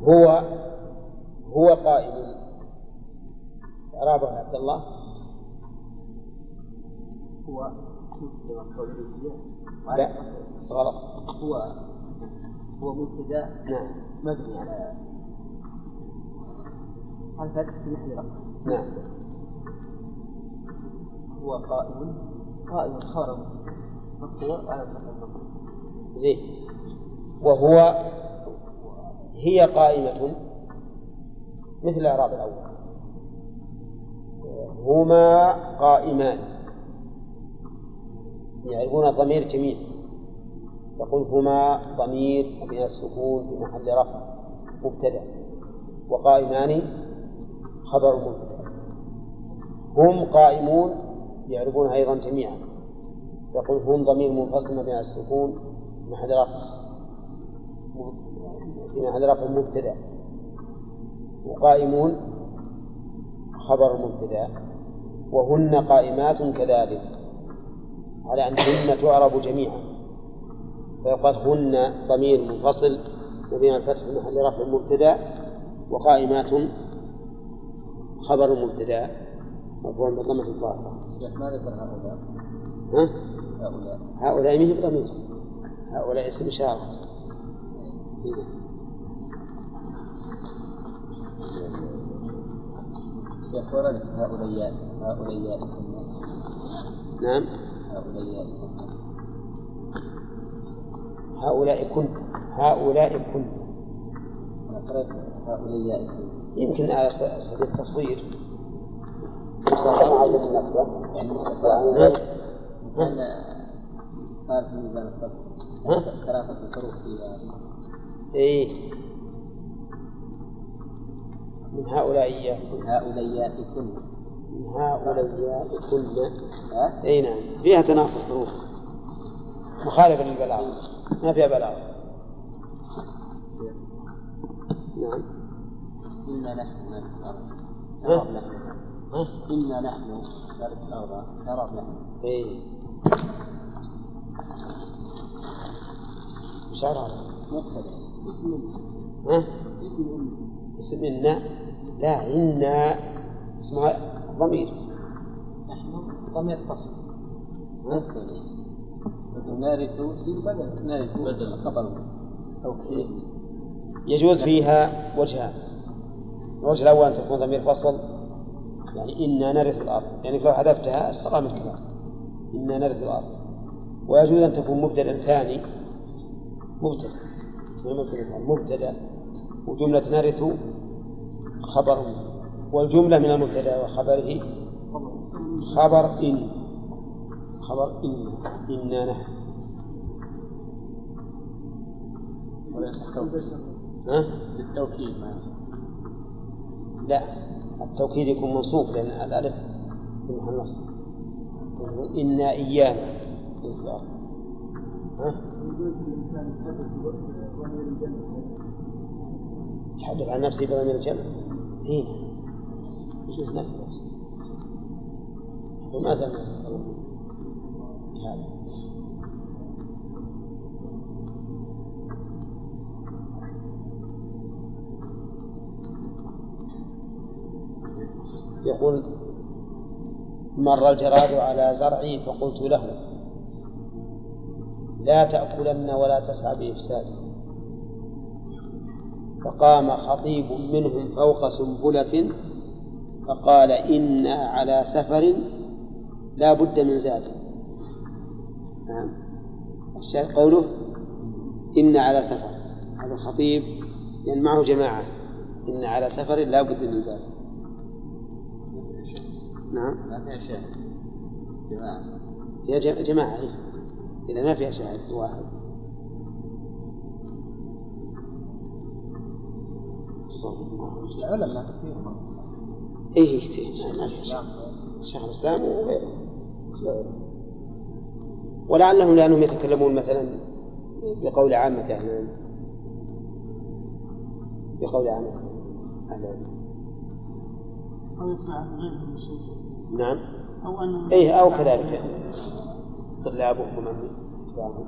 هو هو قائم. إعرابه عبد الله. هو لا غلط. هو هو مبتدأ نعم. مبني على الفتح في محل رفع. نعم. هو قائم قائم خبر زين. وهو هي قائمة مثل الإعراب الأول. هما قائمان. يعرفون الضمير جميع يقول هما ضمير مبني السكون في محل رفع مبتدأ. وقائمان خبر مبتدأ. هم قائمون يعرفون أيضا جميعا. يقول هم ضمير منفصل مبني السكون في محل رفع. في محل رفع مبتدأ. وقائمون خبر مبتدأ. وهن قائمات كذلك. على أنهن تعرب جميعا. فيقال هن ضمير منفصل مبني الفتح في محل رفع مبتدأ. وقائمات خبر مبتدأ. مرفوع بالضمة الظاهرة. ما ذكر هؤلاء ها؟ هؤلاء. هؤلاء من بضمير هؤلاء اسم إشارة شيخ ورد هؤلاء هؤلاء كنا نعم. هؤلاء هؤلاء كن هؤلاء كن أنا قرأت هؤلاء يمكن على سبيل التصوير. يعني نعم. في ميزان؟ ثلاثة الحروف فيها إيه. من هؤلاء يأكل هؤلاء كن من هؤلاء ها؟ أي نعم. فيها تناقض حروف مخالفة للبلاغة. ما فيها بلاغة. نعم. إنا نحن نرث الأرض نحن. ها؟ إنا نحن نرث الأرض نرى نحن. إيه. وش أعرف؟ مبتدأ اسم ها؟ اسم اسم إن. لا إن. اسمها ضمير. نحن ضمير فصل. ها؟ نرث بدل. نرث بدل. خبر. توكيد يجوز فيها وجهان الوجه الأول أن تكون ضمير فصل. يعني إنا نرث الأرض. يعني لو حذفتها استقام الكلام إنا نرث الأرض. ويجوز أن تكون مبتدأ ثاني. مبتدأ. مبتدأ. ثاني مبتدأ وجملة نرث خبر. والجملة من المبتدأ وخبره خبر إن. خبر إن. إنا نحن. ولا يصح ها؟ للتوكيد ما يصح. لا. التوكيد يكون منصوب لأن الألف في محل نصب. إنا إيانا. ها؟ يتحدث عن نفسه بضمير الجمع. إيه. نعم وما زال الناس هذا. يقول مر الجراد على زرعي فقلت له لا تأكلن ولا تسعى بإفساده فقام خطيب منهم فوق سنبلة فقال إنا على سفر لا بد من زاد. نعم. الشاهد قوله إن على سفر. هذا الخطيب لأن معه جماعة. إن على سفر لا بد من زاد. نعم. ما فيها شاهد. جماعة. يا جم- جماعة إيه. إذا ما فيها شاهد واحد. العلماء كثير إيه كثير. ما فيها شيخ الإسلام وغيره. ولعلهم لأنهم يتكلمون مثلا بقول عامة أهل العلم. بقول عامة أهل العلم. أو يتبع غير نعم. أو أنه إيه أو كذلك. طلابهم ومن يتبعهم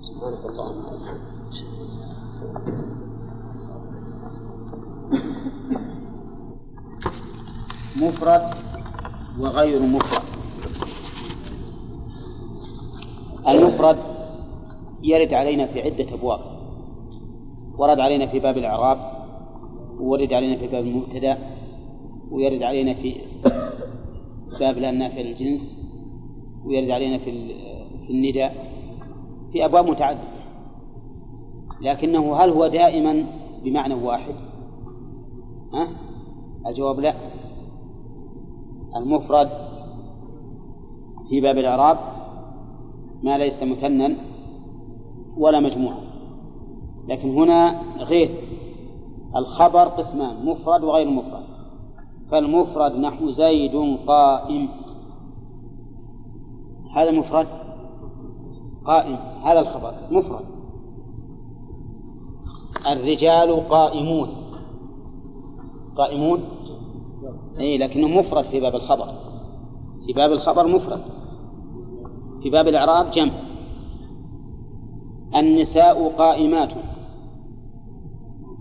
سبحانك اللهم. مفرد وغير مفرد. المفرد يرد علينا في عدة أبواب. ورد علينا في باب الإعراب وورد علينا في باب المبتدأ ويرد علينا في باب لا النافع للجنس ويرد علينا في في النداء في أبواب متعددة. لكنه هل هو دائما بمعنى واحد؟ ها؟ الجواب لا. المفرد في باب الإعراب ما ليس مثنى ولا مجموعة لكن هنا غير. الخبر قسمان مفرد وغير مفرد. فالمفرد نحو زيد قائم. هذا مفرد قائم. هذا الخبر مفرد. الرجال قائمون. قائمون؟ إي لكنه مفرد في باب الخبر. في باب الخبر مفرد. في باب الإعراب جمع. النساء قائمات.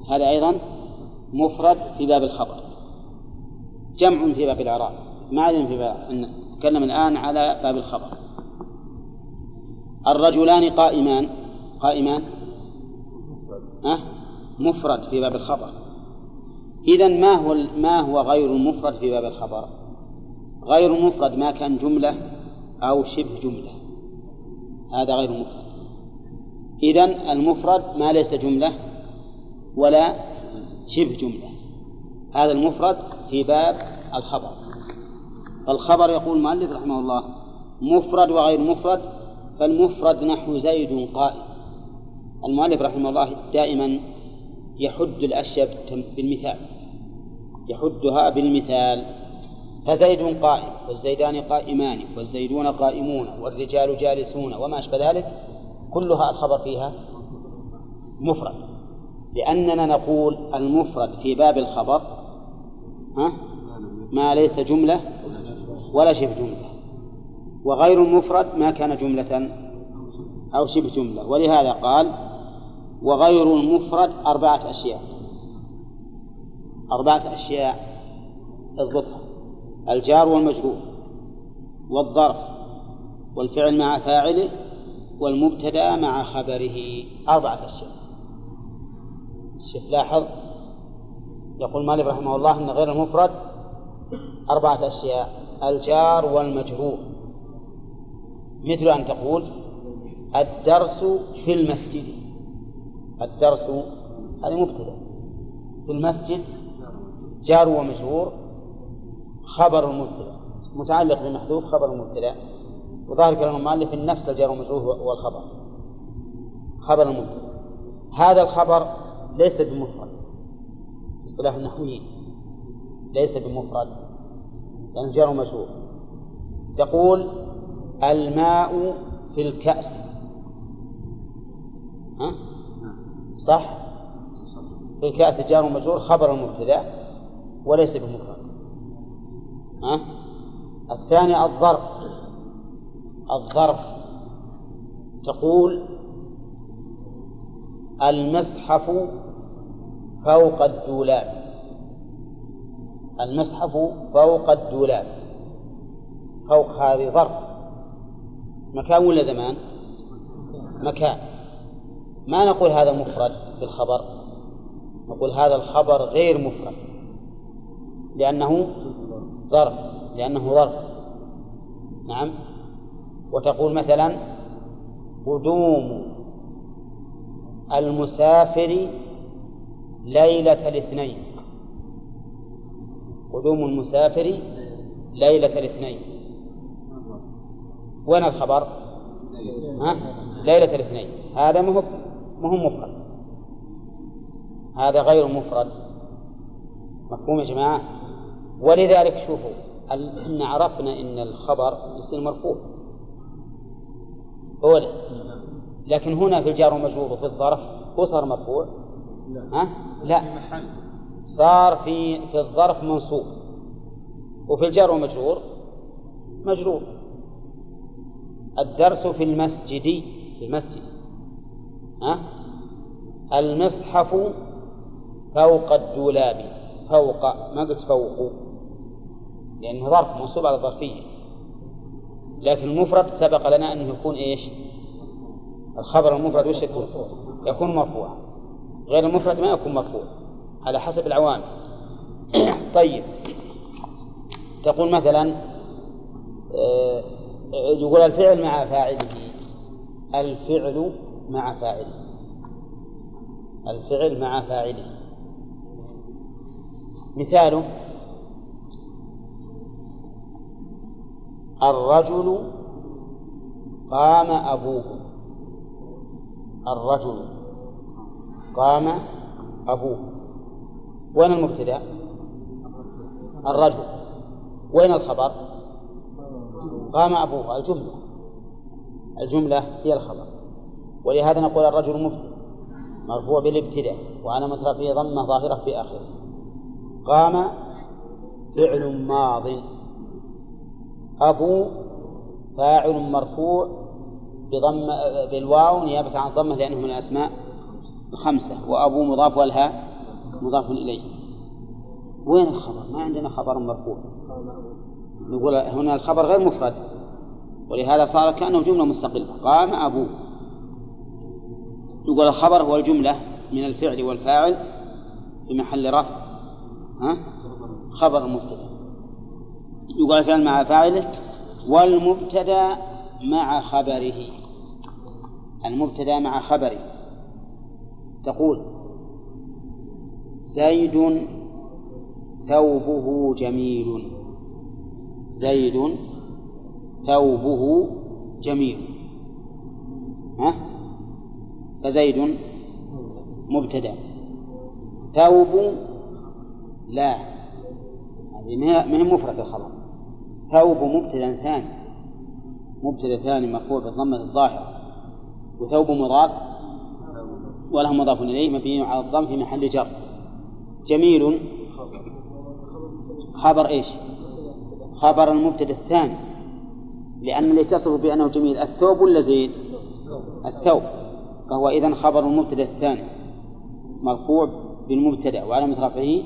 هذا أيضا مفرد في باب الخبر. جمع في باب الإعراب. ما علم في باب نتكلم الآن على باب الخبر. الرجلان قائمان. قائمان؟ أه؟ مفرد في باب الخبر. إذا ما هو ما هو غير المفرد في باب الخبر؟ غير المفرد ما كان جملة أو شبه جملة. هذا غير مفرد. إذا المفرد ما ليس جملة ولا شبه جملة. هذا المفرد في باب الخبر فالخبر يقول المؤلف رحمه الله مفرد وغير مفرد فالمفرد نحو زيد قائم. المؤلف رحمه الله دائما يحد الأشياء بالمثال يحدها بالمثال. فزيد قائم والزيدان قائمان والزيدون قائمون والرجال جالسون وما أشبه ذلك. كلها الخبر فيها مفرد لأننا نقول المفرد في باب الخبر ها؟ ما ليس جملة ولا شبه جملة. وغير المفرد ما كان جملة أو شبه جملة. ولهذا قال وغير المفرد أربعة أشياء. أربعة أشياء اضبطها الجار والمجرور والظرف والفعل مع فاعله والمبتدا مع خبره. أربعة أشياء. شوف لاحظ يقول مالك رحمه الله أن غير المفرد أربعة أشياء الجار والمجرور. مثل أن تقول الدرس في المسجد. الدرس هذا مبتدأ. في المسجد جار ومجرور خبر المبتدأ متعلق بمحذوف خبر المبتدأ وظاهر كلام المؤلف نفس الجار والمجرور هو الخبر. خبر المبتدأ هذا الخبر ليس بمفرد. اصطلاح النحويين ليس بمفرد لأنه جار ومجرور تقول الماء في الكأس. ها؟ صح؟ في الكأس جار ومجرور خبر المبتدأ وليس بمفرد. ها؟ الثاني الظرف. الظرف. تقول المصحف فوق الدولاب. المصحف فوق الدولاب. فوق هذه ظرف. مكان ولا زمان؟ مكان. ما نقول هذا مفرد بالخبر نقول هذا الخبر غير مفرد. لأنه ظرف. لأنه ظرف. نعم. وتقول مثلا قدوم المسافر ليلة الاثنين. قدوم المسافر ليلة الاثنين. وين الخبر؟ ها؟ ليلة الاثنين. هذا مهم مهم مفرد. هذا غير مفرد. مفهوم يا جماعة؟ ولذلك شوفوا إحنا عرفنا إن الخبر يصير مرفوع. أولا لكن هنا في الجار والمجرور وفي الظرف هو صار مرفوع. ها؟ لا. صار في في الظرف منصوب. وفي الجار والمجرور مجرور. الدرس في المسجد في المسجد. ها؟ المصحف فوق الدولاب. فوق ما قلت فوق. لأنه ظرف منصوب على الظرفية. لكن المفرد سبق لنا أنه يكون إيش؟ الخبر المفرد وش يكون؟ يكون مرفوعا غير المفرد ما يكون مرفوع على حسب العوامل. طيب. تقول مثلا آه، يقول الفعل مع فاعله. الفعل مع فاعله. الفعل مع فاعله. مثاله الرجل قام أبوه. الرجل قام أبوه. وين المبتدأ؟ الرجل. وين الخبر؟ قام أبوه. الجملة. الجملة هي الخبر. ولهذا نقول الرجل مبتدأ مرفوع بالابتداء وعلى مترفيه ضمة ظاهرة في آخره. قام فعل ماض أبو فاعل مرفوع بضم بالواو نيابة عن الضمة لأنه من الأسماء. الخمسة وأبو مضاف والها مضاف إليه. وين الخبر؟ ما عندنا خبر مرفوع. نقول هنا الخبر غير مفرد. ولهذا صار كأنه جملة مستقلة. قام أبوه يقول الخبر هو الجملة من الفعل والفاعل في محل رفع. ها؟ خبر المبتدأ يقول الفعل مع فاعله والمبتدأ مع خبره. المبتدأ مع خبره. تقول زيد ثوبه جميل. زيد ثوبه جميل. ها؟ فزيد مبتدأ. ثوب لا. هذه ما هي مفرد الخبر. ثوب مبتدأ ثاني. مبتدأ ثاني مرفوع بالضمة الظاهرة. وثوب مضاف وله مضاف إليه مبني على الضم في محل جر. جميل. خبر إيش؟ خبر المبتدأ الثاني. لأن اللي تصف بأنه جميل الثوب ولا زيد؟ الثوب. فهو إذا خبر المبتدأ الثاني. مرفوع بالمبتدأ وعلامة رفعه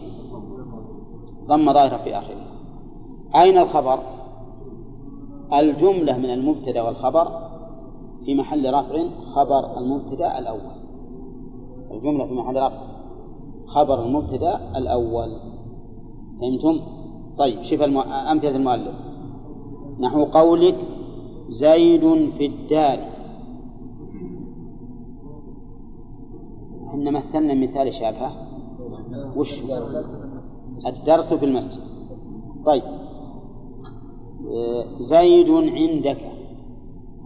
ضم ظاهرة في آخره. أين الخبر؟ الجملة من المبتدأ والخبر في محل رفع خبر المبتدأ الأول. الجملة في محل رفع. خبر المبتدأ الأول. فهمتم؟ طيب شوف المو... أمثلة المؤلف. نحو قولك زيد في الدار إحنا مثلنا مثال شابهه وش؟ الدرس في المسجد. طيب. آه، زيد عندك.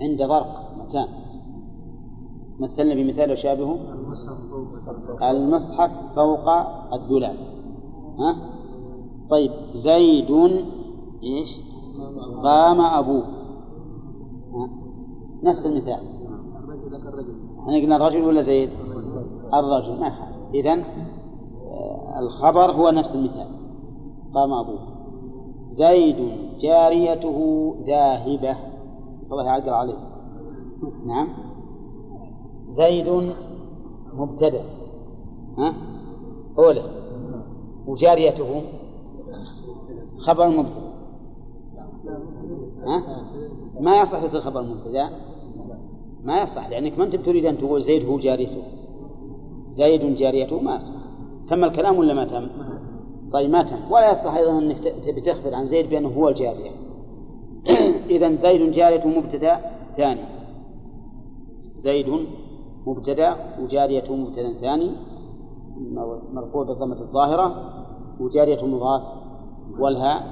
عند ضرق مكان. مثلنا بمثال يشابهه المصحف فوق الدولاب. ها؟ طيب زيد إيش؟ قام أبوه. ها؟ نفس المثال. إحنا قلنا الرجل ولا زيد؟ الرجل. ما اذا آه، الخبر هو نفس المثال. قام أبوه. زيد جاريته ذاهبة. صلى الله يعقل عليه نعم. زيد مبتدأ ها؟ أولى وجاريته خبر مبتدأ ها؟ ما يصح يصير خبر مبتدأ ما يصح لأنك ما أنت تريد أن تقول زيد هو جاريته؟ زيد جاريته ما يصح. تم الكلام ولا ما تم؟ طيب ما تم. ولا يصح أيضا أنك تبي تخبر عن زيد بأنه هو الجارية. إذا زيد جاريته مبتدأ ثاني. زيد مبتدأ وجارية مبتدأ ثاني مرفوع بالضمة الظاهرة وجارية مضاف والهاء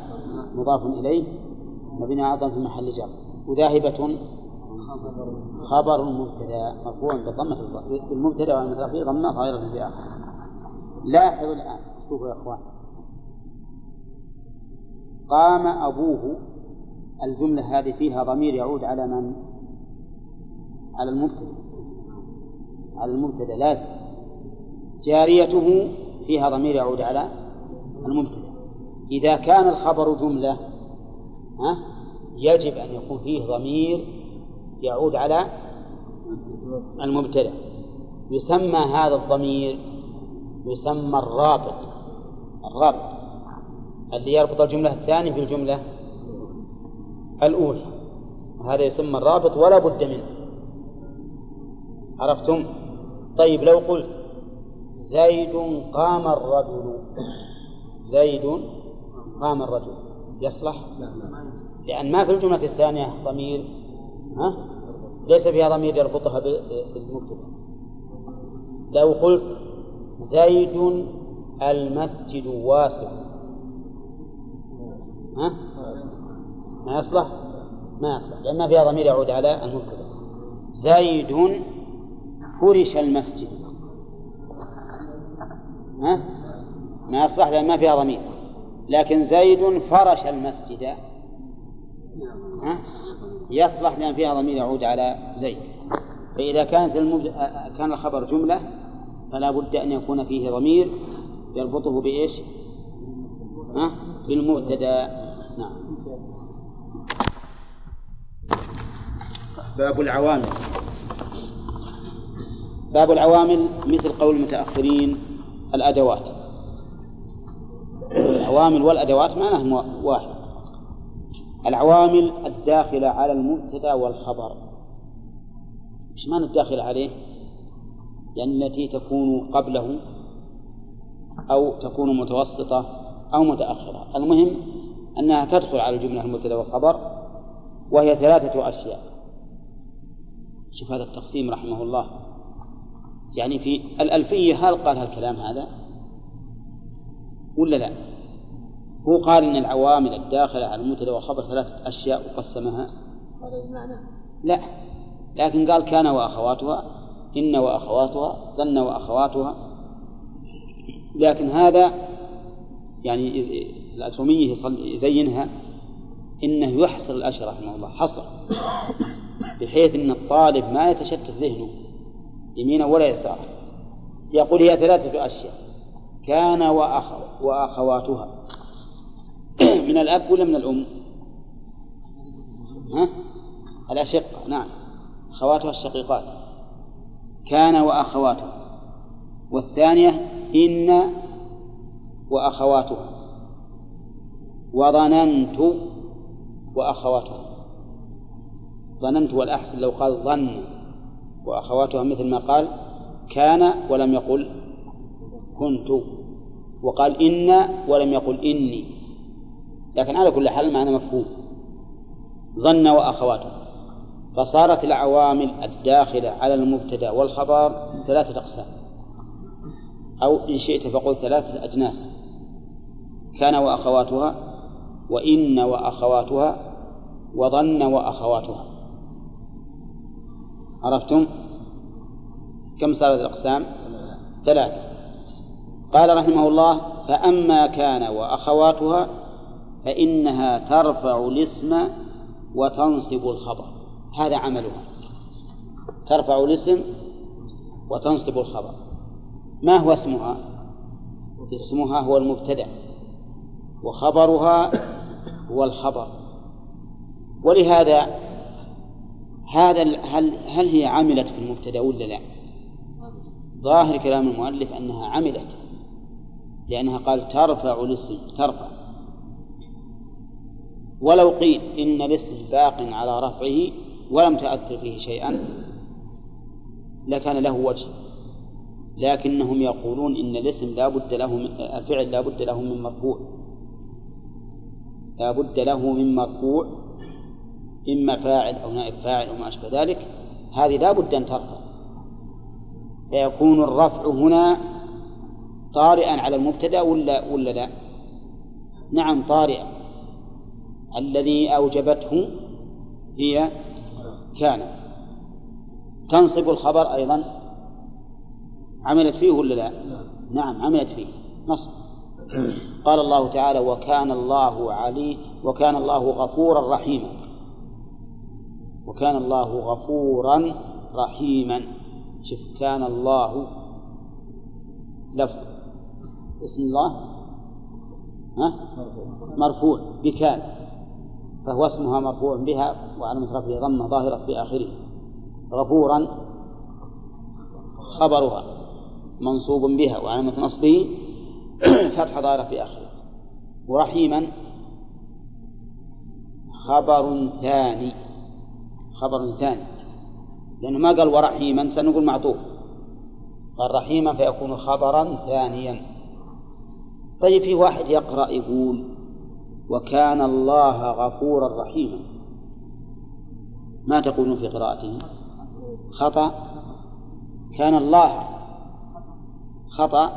مضاف إليه مبني أعظم في محل جر. وذاهبة خبر مبتدأ مرفوع بالضمة المبتدأ والمضاف فيه ضمة ظاهرة في آخر. لاحظوا الآن شوفوا يا إخوان. قام أبوه الجملة هذه فيها ضمير يعود على من؟ على المبتدأ. على المبتدأ لازم. جاريته فيها ضمير يعود على المبتدأ. إذا كان الخبر جملة ها يجب أن يكون فيه ضمير يعود على المبتدأ. يسمى هذا الضمير يسمى الرابط الرابط اللي يربط الجملة الثانية بالجملة الأولى. هذا يسمى الرابط ولا بد منه. عرفتم؟ طيب لو قلت زيد قام الرجل. زيد قام الرجل. يصلح؟ لأن ما في الجملة الثانية ضمير ها؟ ليس فيها ضمير يربطها بالمبتدأ. لو قلت زيد المسجد واسع ها؟ ما يصلح؟ ما يصلح. لأن ما فيها ضمير يعود على المبتدأ. زيد فرش المسجد ها؟ ما يصلح لأن ما فيها ضمير لكن زيد فرش المسجد ها؟ يصلح لأن فيها ضمير يعود على زيد فإذا كانت المبد... كان الخبر جملة فلا بد أن يكون فيه ضمير يربطه بإيش؟ ها؟ بالمبتدأ نعم باب العوامل باب العوامل مثل قول المتأخرين الأدوات. العوامل والأدوات معناها واحد. العوامل الداخلة على المبتدأ والخبر. إيش معنى الداخلة عليه؟ يعني التي تكون قبله أو تكون متوسطة أو متأخرة. المهم أنها تدخل على الجملة المبتدأ والخبر وهي ثلاثة أشياء. شوف هذا التقسيم رحمه الله. يعني في الألفية هل قال هالكلام هذا؟ ولا لا؟ هو قال إن العوامل الداخلة على المبتدأ والخبر ثلاثة أشياء وقسمها. لا لكن قال كان وأخواتها إن وأخواتها ظن وأخواتها. لكن هذا يعني الأترومية يزينها إنه يحصر الأشياء رحمه الله حصر. بحيث أن الطالب ما يتشتت ذهنه. يمينا ولا يسارا يقول هي ثلاثة أشياء. كان وأخ وأخواتها. من الأب ولا من الأم؟ ها؟ الأشقة نعم. أخواتها الشقيقات. كان وأخواتها. والثانية إن وأخواتها. وظننت وأخواتها. ظننت والأحسن لو قال ظن. وأخواتها مثل ما قال كان ولم يقل كنت وقال إن ولم يقل إني. لكن على كل حال معنى مفهوم. ظن وأخواته. فصارت العوامل الداخلة على المبتدأ والخبر ثلاثة أقسام. أو إن شئت فقل ثلاثة أجناس. كان وأخواتها وإن وأخواتها وظن وأخواتها. عرفتم؟ كم صارت الأقسام؟ ثلاثة. قال رحمه الله فأما كان وأخواتها فإنها ترفع الاسم وتنصب الخبر. هذا عملها. ترفع الاسم وتنصب الخبر. ما هو اسمها؟ اسمها هو المبتدأ وخبرها هو الخبر. ولهذا هذا هل هل هي عملت في المبتدأ ولا لا؟ ظاهر كلام المؤلف أنها عملت لأنها قال ترفع الاسم ترفع. ولو قيل إن الاسم باق على رفعه ولم تؤثر فيه شيئا لكان له وجه. لكنهم يقولون إن الاسم لا بد له من الفعل لا بد له من مرفوع. لا بد له من مرفوع. إما فاعل أو نائب فاعل أو ما أشبه ذلك هذه لا بد أن ترفع. فيكون الرفع هنا طارئا على المبتدأ ولا ولا لا؟ نعم طارئا. الذي أوجبته هي كان. تنصب الخبر أيضا؟ عملت فيه ولا لا؟ نعم عملت فيه. نصب. قال الله تعالى وكان الله علي وكان الله غفورا رحيما. وكان الله غفورا رحيما. شوف كان الله لفظ. اسم الله؟ ها؟ مرفوع. بكان. فهو اسمها مرفوع بها وعلامة رفعه ضمة ظاهرة في آخره. غفورا خبرها. منصوب بها وعلامة نصبه فتح ظاهرة في آخره. ورحيما خبر ثاني. خبر ثاني. لأنه ما قال ورحيما سنقول معطوف. قال رحيما فيكون خبرا ثانيا. طيب في واحد يقرأ يقول وكان الله غفورا رحيما. ما تقولون في قراءته؟ خطأ؟ كان الله خطأ؟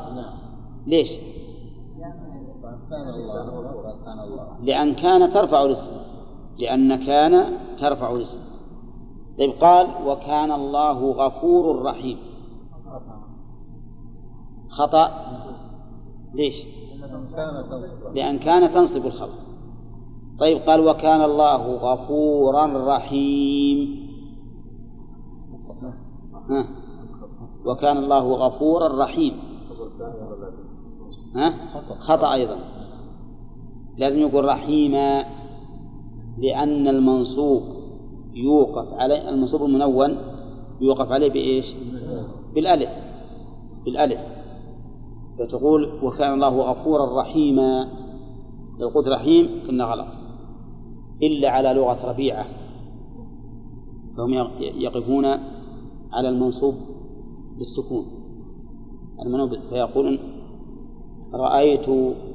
ليش؟ لأن كان ترفع الاسم. لأن كان ترفع الاسم. طيب قال وكان الله غفور رحيم. خطأ؟ ليش؟ لأن كان تنصب الخبر. طيب قال وكان الله غفورا رحيم. ها؟ وكان الله غفورا رحيم. ها؟ خطأ أيضا. لازم يقول رحيما لأن المنصوب يوقف عليه المنصوب المنون يوقف عليه بإيش؟ بالألف بالألف. فتقول وكان الله غفورا رحيما. لو قلت رحيم كنا غلط. إلا على لغة ربيعة. فهم يقفون على المنصوب بالسكون. المنوب فيقولون رأيت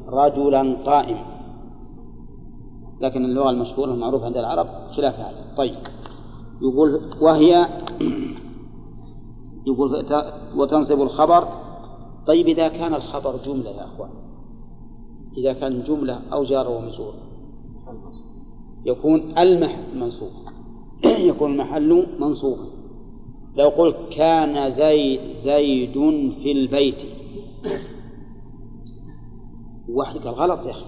رجلا قائما لكن اللغة المشهورة المعروفة عند العرب خلاف هذا. طيب. يقول وهي يقول وتنصب الخبر. طيب إذا كان الخبر جملة يا أخوان. إذا كان جملة أو جار ومجرور. يكون المحل منصوب يكون المحل منصوبا لو قلت كان زيد زيد في البيت. واحد قال غلط يا أخي.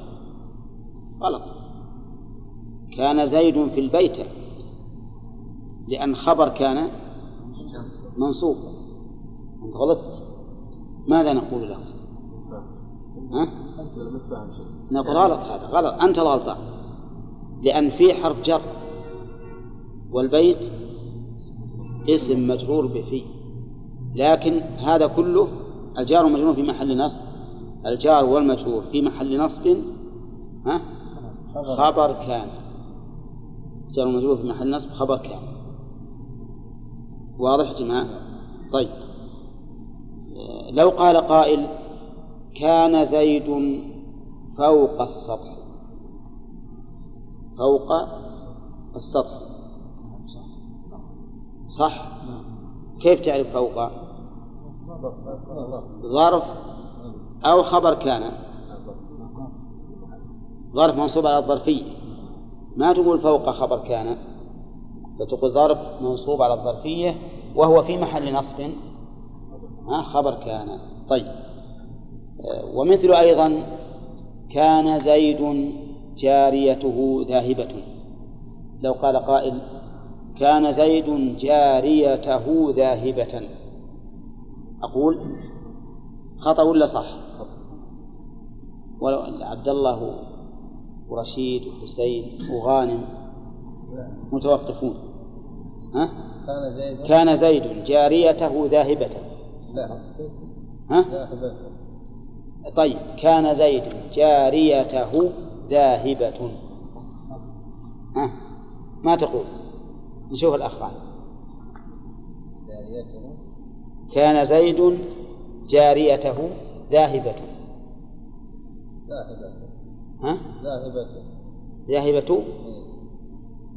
غلط. كان زيد في البيت لأن خبر كان منصوب. أنت غلطت. ماذا نقول له؟ ها؟ نقول غلط هذا غلط. أنت الغلطان لأن في حرف جر والبيت اسم مجرور بفي لكن هذا كله الجار والمجرور في محل نصب. الجار والمجرور في محل نصب. ها؟ خبر كان. جار والمجرور في محل نصب خبر كان واضح جماعة؟ طيب. لو قال قائل كان زيد فوق السطح. فوق السطح. صح؟ كيف تعرف فوق؟ ظرف أو خبر كان. ظرف منصوب على الظرفية. ما تقول فوق خبر كان فتقول ظرف منصوب على الظرفية وهو في محل نصب. خبر كان. طيب. ومثل أيضا كان زيد جاريته ذاهبة. لو قال قائل كان زيد جاريته ذاهبة. أقول خطأ ولا صح؟ ولو عبد الله ورشيد وحسين وغانم متوقفون. ها؟ كان زيد. كان زيد جاريته ذاهبة. لا ها؟ طيب كان زيد جاريته ذاهبة. ها؟ ما تقول؟ نشوف الأخبار. كان زيد جاريته ذاهبة. ذاهبة. ها؟ ذاهبة ذاهبة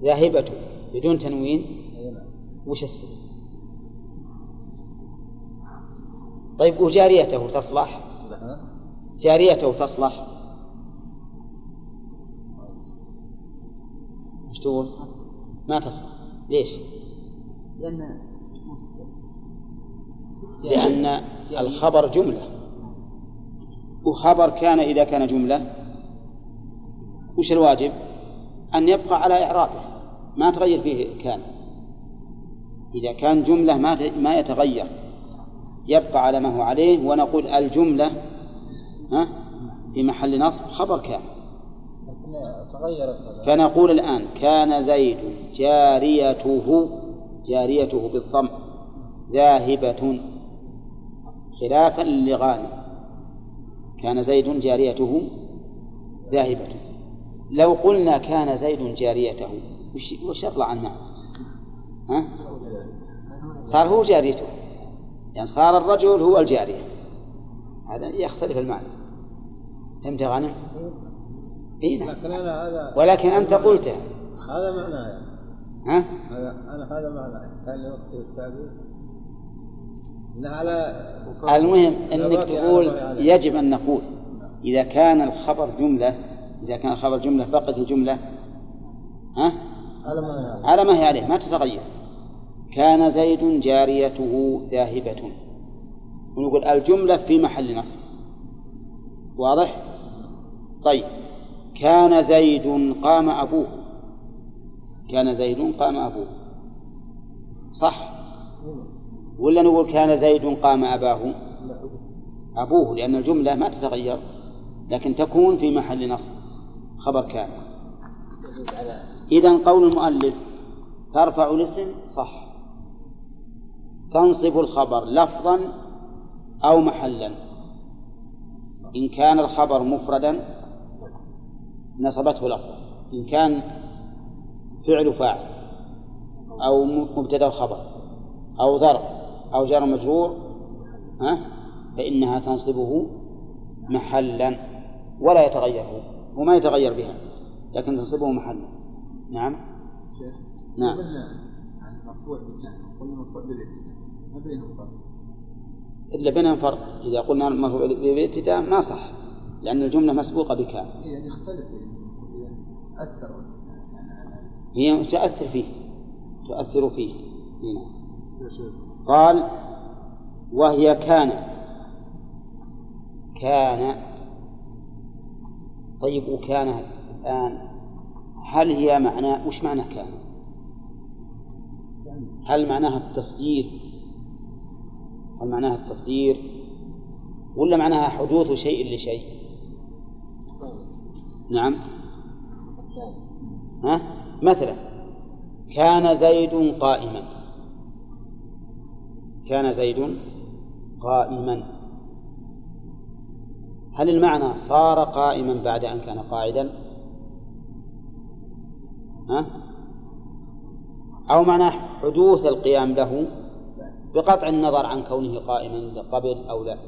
ذاهبة بدون تنوين نعم. وش السبب؟ طيب وجاريته تصلح؟ جاريته تصلح؟ وش تقول؟ ما تصلح ليش؟ لأن لأن الخبر جملة وخبر كان إذا كان جملة وش الواجب؟ أن يبقى على إعرابه ما تغير فيه كان. إذا كان جملة ما ما يتغير يبقى على ما هو عليه ونقول الجملة ها في محل نصب خبر كان. فنقول الآن كان زيد جاريته جاريته بالضم ذاهبة خلافا لغانم. كان زيد جاريته ذاهبة. لو قلنا كان زيد جاريته وش, وش يطلع عن ها؟ صار هو جاريته. يعني صار الرجل هو الجارية. هذا يختلف المعنى. فهمت يا غانم؟ إي نعم. ولكن أنت قلته. هذا معناه. ها؟ هذا أنا هذا معناه. كان وقت التابعين على المهم إنك تقول يجب أن نقول إذا كان الخبر جملة إذا كان الخبر جملة فقط الجملة ها؟ على ما هي عليه. ما تتغير. كان زيد جاريته ذاهبة. ونقول الجملة في محل نصب. واضح؟ طيب. كان زيد قام أبوه. كان زيد قام أبوه. صح؟ ولا نقول كان زيد قام أباه؟ أبوه لأن الجملة ما تتغير لكن تكون في محل نصب. خبر كان إذا قول المؤلف ترفع الاسم صح. تنصب الخبر لفظا أو محلا. إن كان الخبر مفردا نصبته لفظا. إن كان فعل فاعل أو مبتدأ خبر أو ظرف أو جار مجرور ها فإنها تنصبه محلا ولا يتغير. وما يتغير بها لكن تنصبه محلا نعم؟ شيخ نعم. عن مرفوع قلنا مرفوع بالابتداء ما بينهم فرق؟ إلا بينهم فرق. إذا قلنا مرفوع بالابتداء ما صح لأن الجملة مسبوقة بكان يعني يختلف أثر. هي تؤثر فيه تؤثر فيه. هنا قال وهي كان كان طيب وكان الآن هل هي معنى وش معنى كان؟ هل معناها التصدير؟ هل معناها التصدير؟ ولا معناها حدوث شيء لشيء؟ نعم ها؟ مثلا كان زيد قائما كان زيد قائما هل المعنى صار قائما بعد أن كان قاعدا؟ ها؟ أو معناه حدوث القيام له بقطع النظر عن كونه قائما قبل أو لا؟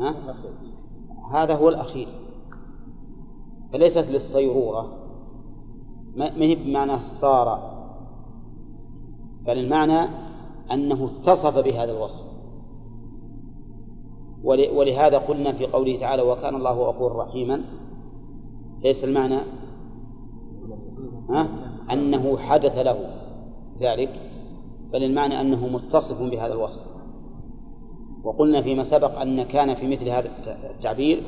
ها؟ هذا هو الأخير. فليست للصيرورة. ما هي بمعنى صار؟ بل المعنى أنه اتصف بهذا الوصف. ولهذا قلنا في قوله تعالى وكان الله غفورا رحيما. ليس المعنى؟ أنه حدث له ذلك بل المعنى أنه متصف بهذا الوصف. وقلنا فيما سبق أن كان في مثل هذا الت- التعبير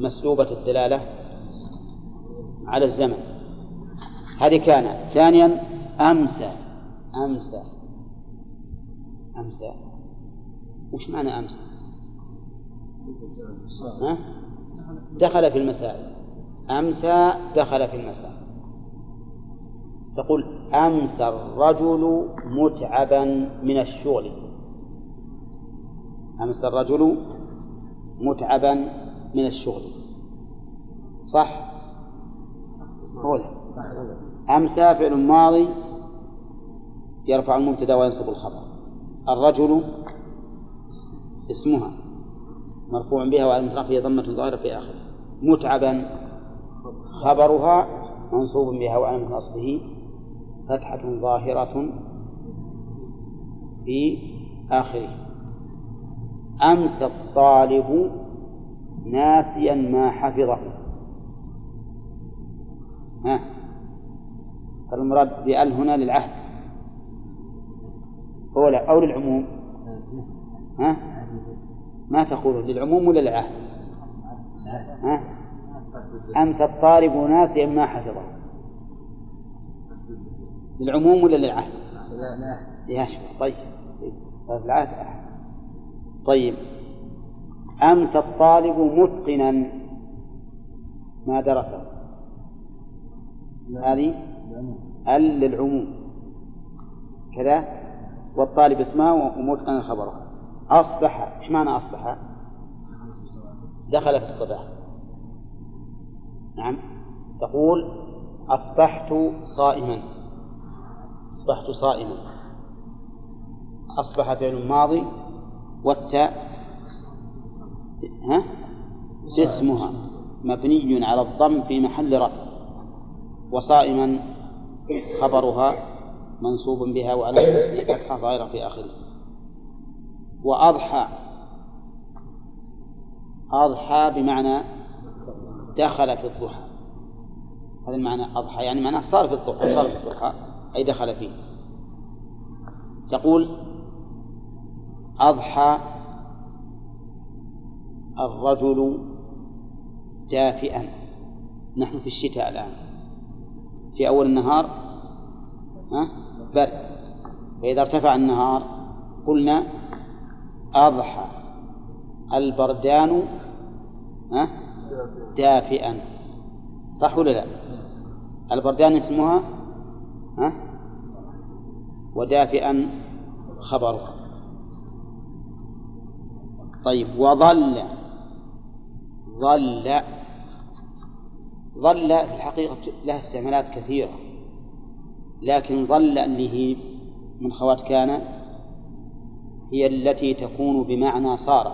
مسلوبة الدلالة على الزمن. هذه كان. ثانيا أمسى أمسى أمسى وش معنى أمسى؟ ها؟ دخل في المساء أمسى دخل في المساء تقول أمسى الرجل متعبا من الشغل. أمسى الرجل متعبا من الشغل. صح؟ قول. أمسى فعل ماضي يرفع المبتدأ وينصب الخبر الرجل اسمها. مرفوع بها وعلى رفعه ضمة ظاهرة في آخره متعبا. خبرها منصوب بها وعلى نصبه فتحة ظاهرة في آخره. أمسى الطالب ناسيا ما حفظه. ها؟ المراد بأل هنا للعهد. أو للعموم. ها؟ ما تقول للعموم ولا للعهد؟ ها؟ أمسى الطالب ناسيا ما حفظه. للعموم ولا للعهد؟ يا شيخ طيب طيب العهد أحسن. طيب أمسى الطالب متقنا ما درسه؟ هذه؟ ال للعموم. كذا؟ والطالب اسمه ومتقنا خبره. أصبح إيش معنى أصبح؟ دخل في الصباح. نعم. تقول أصبحت صائما. أصبحت صائما. أصبح فعل ماضي والتاء ها؟ اسمها مبني على الضم في محل رفع. وصائما خبرها منصوب بها وعلى فتحة ظاهرة في آخره. وأضحى. أضحى بمعنى دخل في الضحى. هذا المعنى أضحى يعني معناه صار في الضحى صار في الضحى أي دخل فيه. تقول أضحى الرجل دافئا. نحن في الشتاء الآن. في أول النهار ها؟ برد. فإذا ارتفع النهار قلنا أضحى البردان دافئا. صح ولا لا؟ البردان اسمها ها؟ ودافئا خبرها طيب وظل. ظل. ظل في الحقيقة لها استعمالات كثيرة لكن ظل اللي هي من خوات كان هي التي تكون بمعنى صار.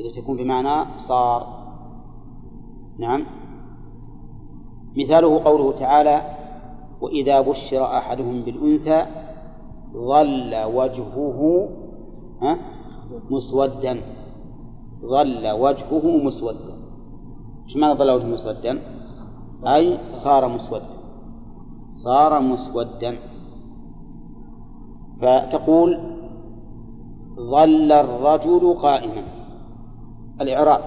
التي تكون بمعنى صار. نعم. مثاله قوله تعالى وإذا بشر أحدهم بالأنثى ظل وجهه مسودا. ظل وجهه مسودا. إيش معنى ظل وجهه مسودا؟ أي صار مسودا. صار مسودا. فتقول ظل الرجل قائما. الإعراب.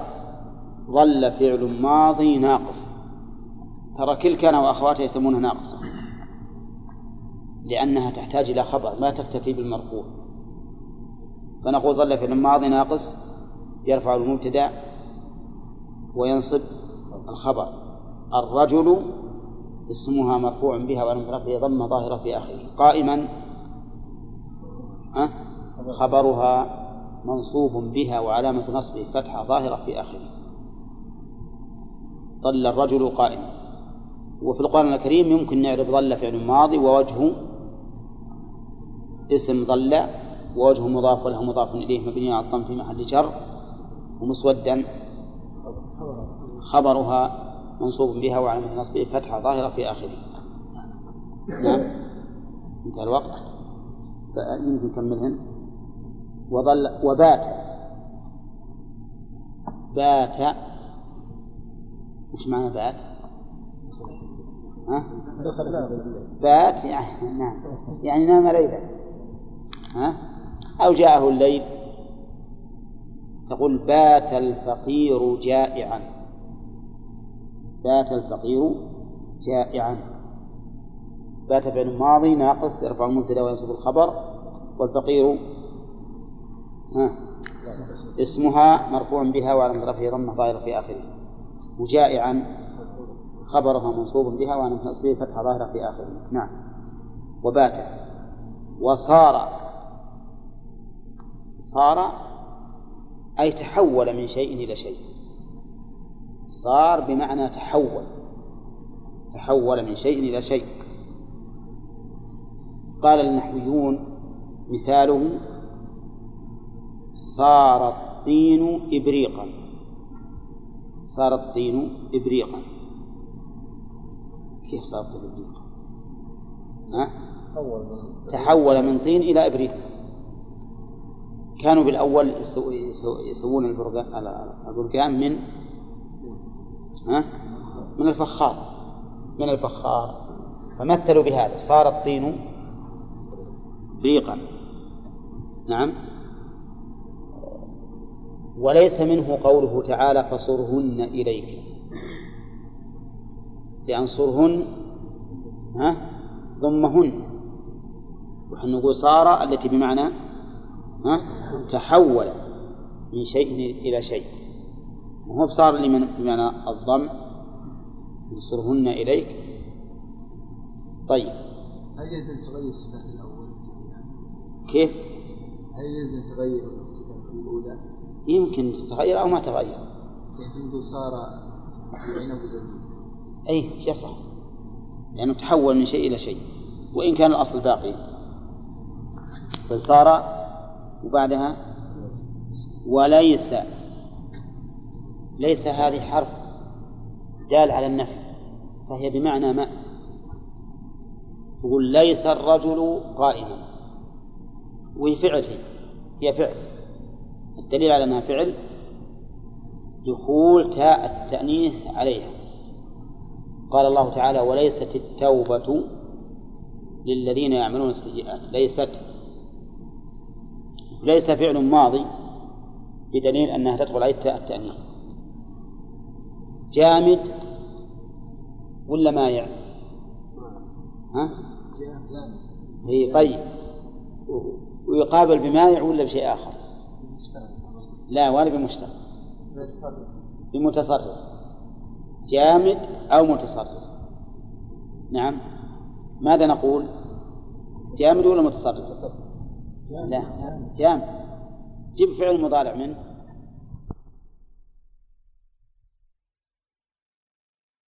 ظل فعل ماضي ناقص. ترى كل كان وأخواتها يسمونها ناقصة. لأنها تحتاج إلى خبر ما تكتفي بالمرفوع. فنقول ظل فعل ماضي ناقص يرفع المبتدأ وينصب الخبر. الرجل اسمها مرفوع بها وعلى رفعه ضمة ظاهرة في آخره قائما. أه؟ خبرها منصوب بها وعلامة نصبه فتحة ظاهرة في آخره. ظل الرجل قائما. وفي القرآن الكريم يمكن نعرف ظل فعل ماضي ووجهه اسم ظل ووجه مضاف وله مضاف إليه مبني على الضم في محل جر ومسودا خبرها منصوب بها وعلامة نصبه فتحة ظاهرة في آخره. نعم. انتهى الوقت. يمكن نكملهن. وظل وبات. بات. وش معنى بات؟ ها؟ بات يعني نعم. يعني نام ليلا. ها؟ أو جاءه الليل. تقول بات الفقير جائعا. بات الفقير جائعا. بات فعل ماضي ناقص يرفع المبتدا وينصب الخبر. والفقير ها. اسمها مرفوع بها وعلى رفعه ضمه ظاهره في آخره. وجائعا خبرها منصوب بها وعلى نصبه فتحه ظاهرة في آخره. نعم. وبات وصار. صار. أي تحول من شيء إلى شيء. صار بمعنى تحول. تحول من شيء إلى شيء. قال النحويون مثاله صار الطين إبريقا. صار الطين إبريقا. كيف صار الطين إبريقا؟ ها؟ تحول من طين إلى إبريق. كانوا بالأول يسوون البرقان من ها؟ من الفخار. من الفخار. فمثلوا بهذا. صار الطين ريقا نعم. وليس منه قوله تعالى فصرهن إليك. لأن صرهن ها؟ ضمهن. ونحن نقول صار التي بمعنى ها؟ تحول من شيء إلى شيء. وهو بصار لمن بمعنى الضم. يصرهن إليك. طيب. هل يلزم تغير الصفات الأول؟ كيف؟ هل يلزم تغير الصفات الأولى؟ يمكن تتغير أو ما تغير. كيف نقول صار العنب زبيب أي يصح. لأنه تحول من شيء إلى شيء. وإن كان الأصل باقي. بل صار وبعدها؟ وليس ليس هذه حرف دال على النفي. فهي بمعنى ما؟ تقول ليس الرجل قائما. وهي فعل هي فعل. الدليل على أنها فعل دخول تاء التأنيث عليها قال الله تعالى وليست التوبة للذين يعملون السيئات ليست ليس فعل ماضي بدليل أنها تدخل عليه تاء التأنيث جامد ولا مايع؟ ها؟ هي طيب ويقابل بمايع ولا بشيء آخر؟ لا ولا بمشترك. بمتصرف. جامد أو متصرف. نعم. ماذا نقول؟ جامد ولا متصرف؟ لا. جامد. جيب فعل مضارع منه.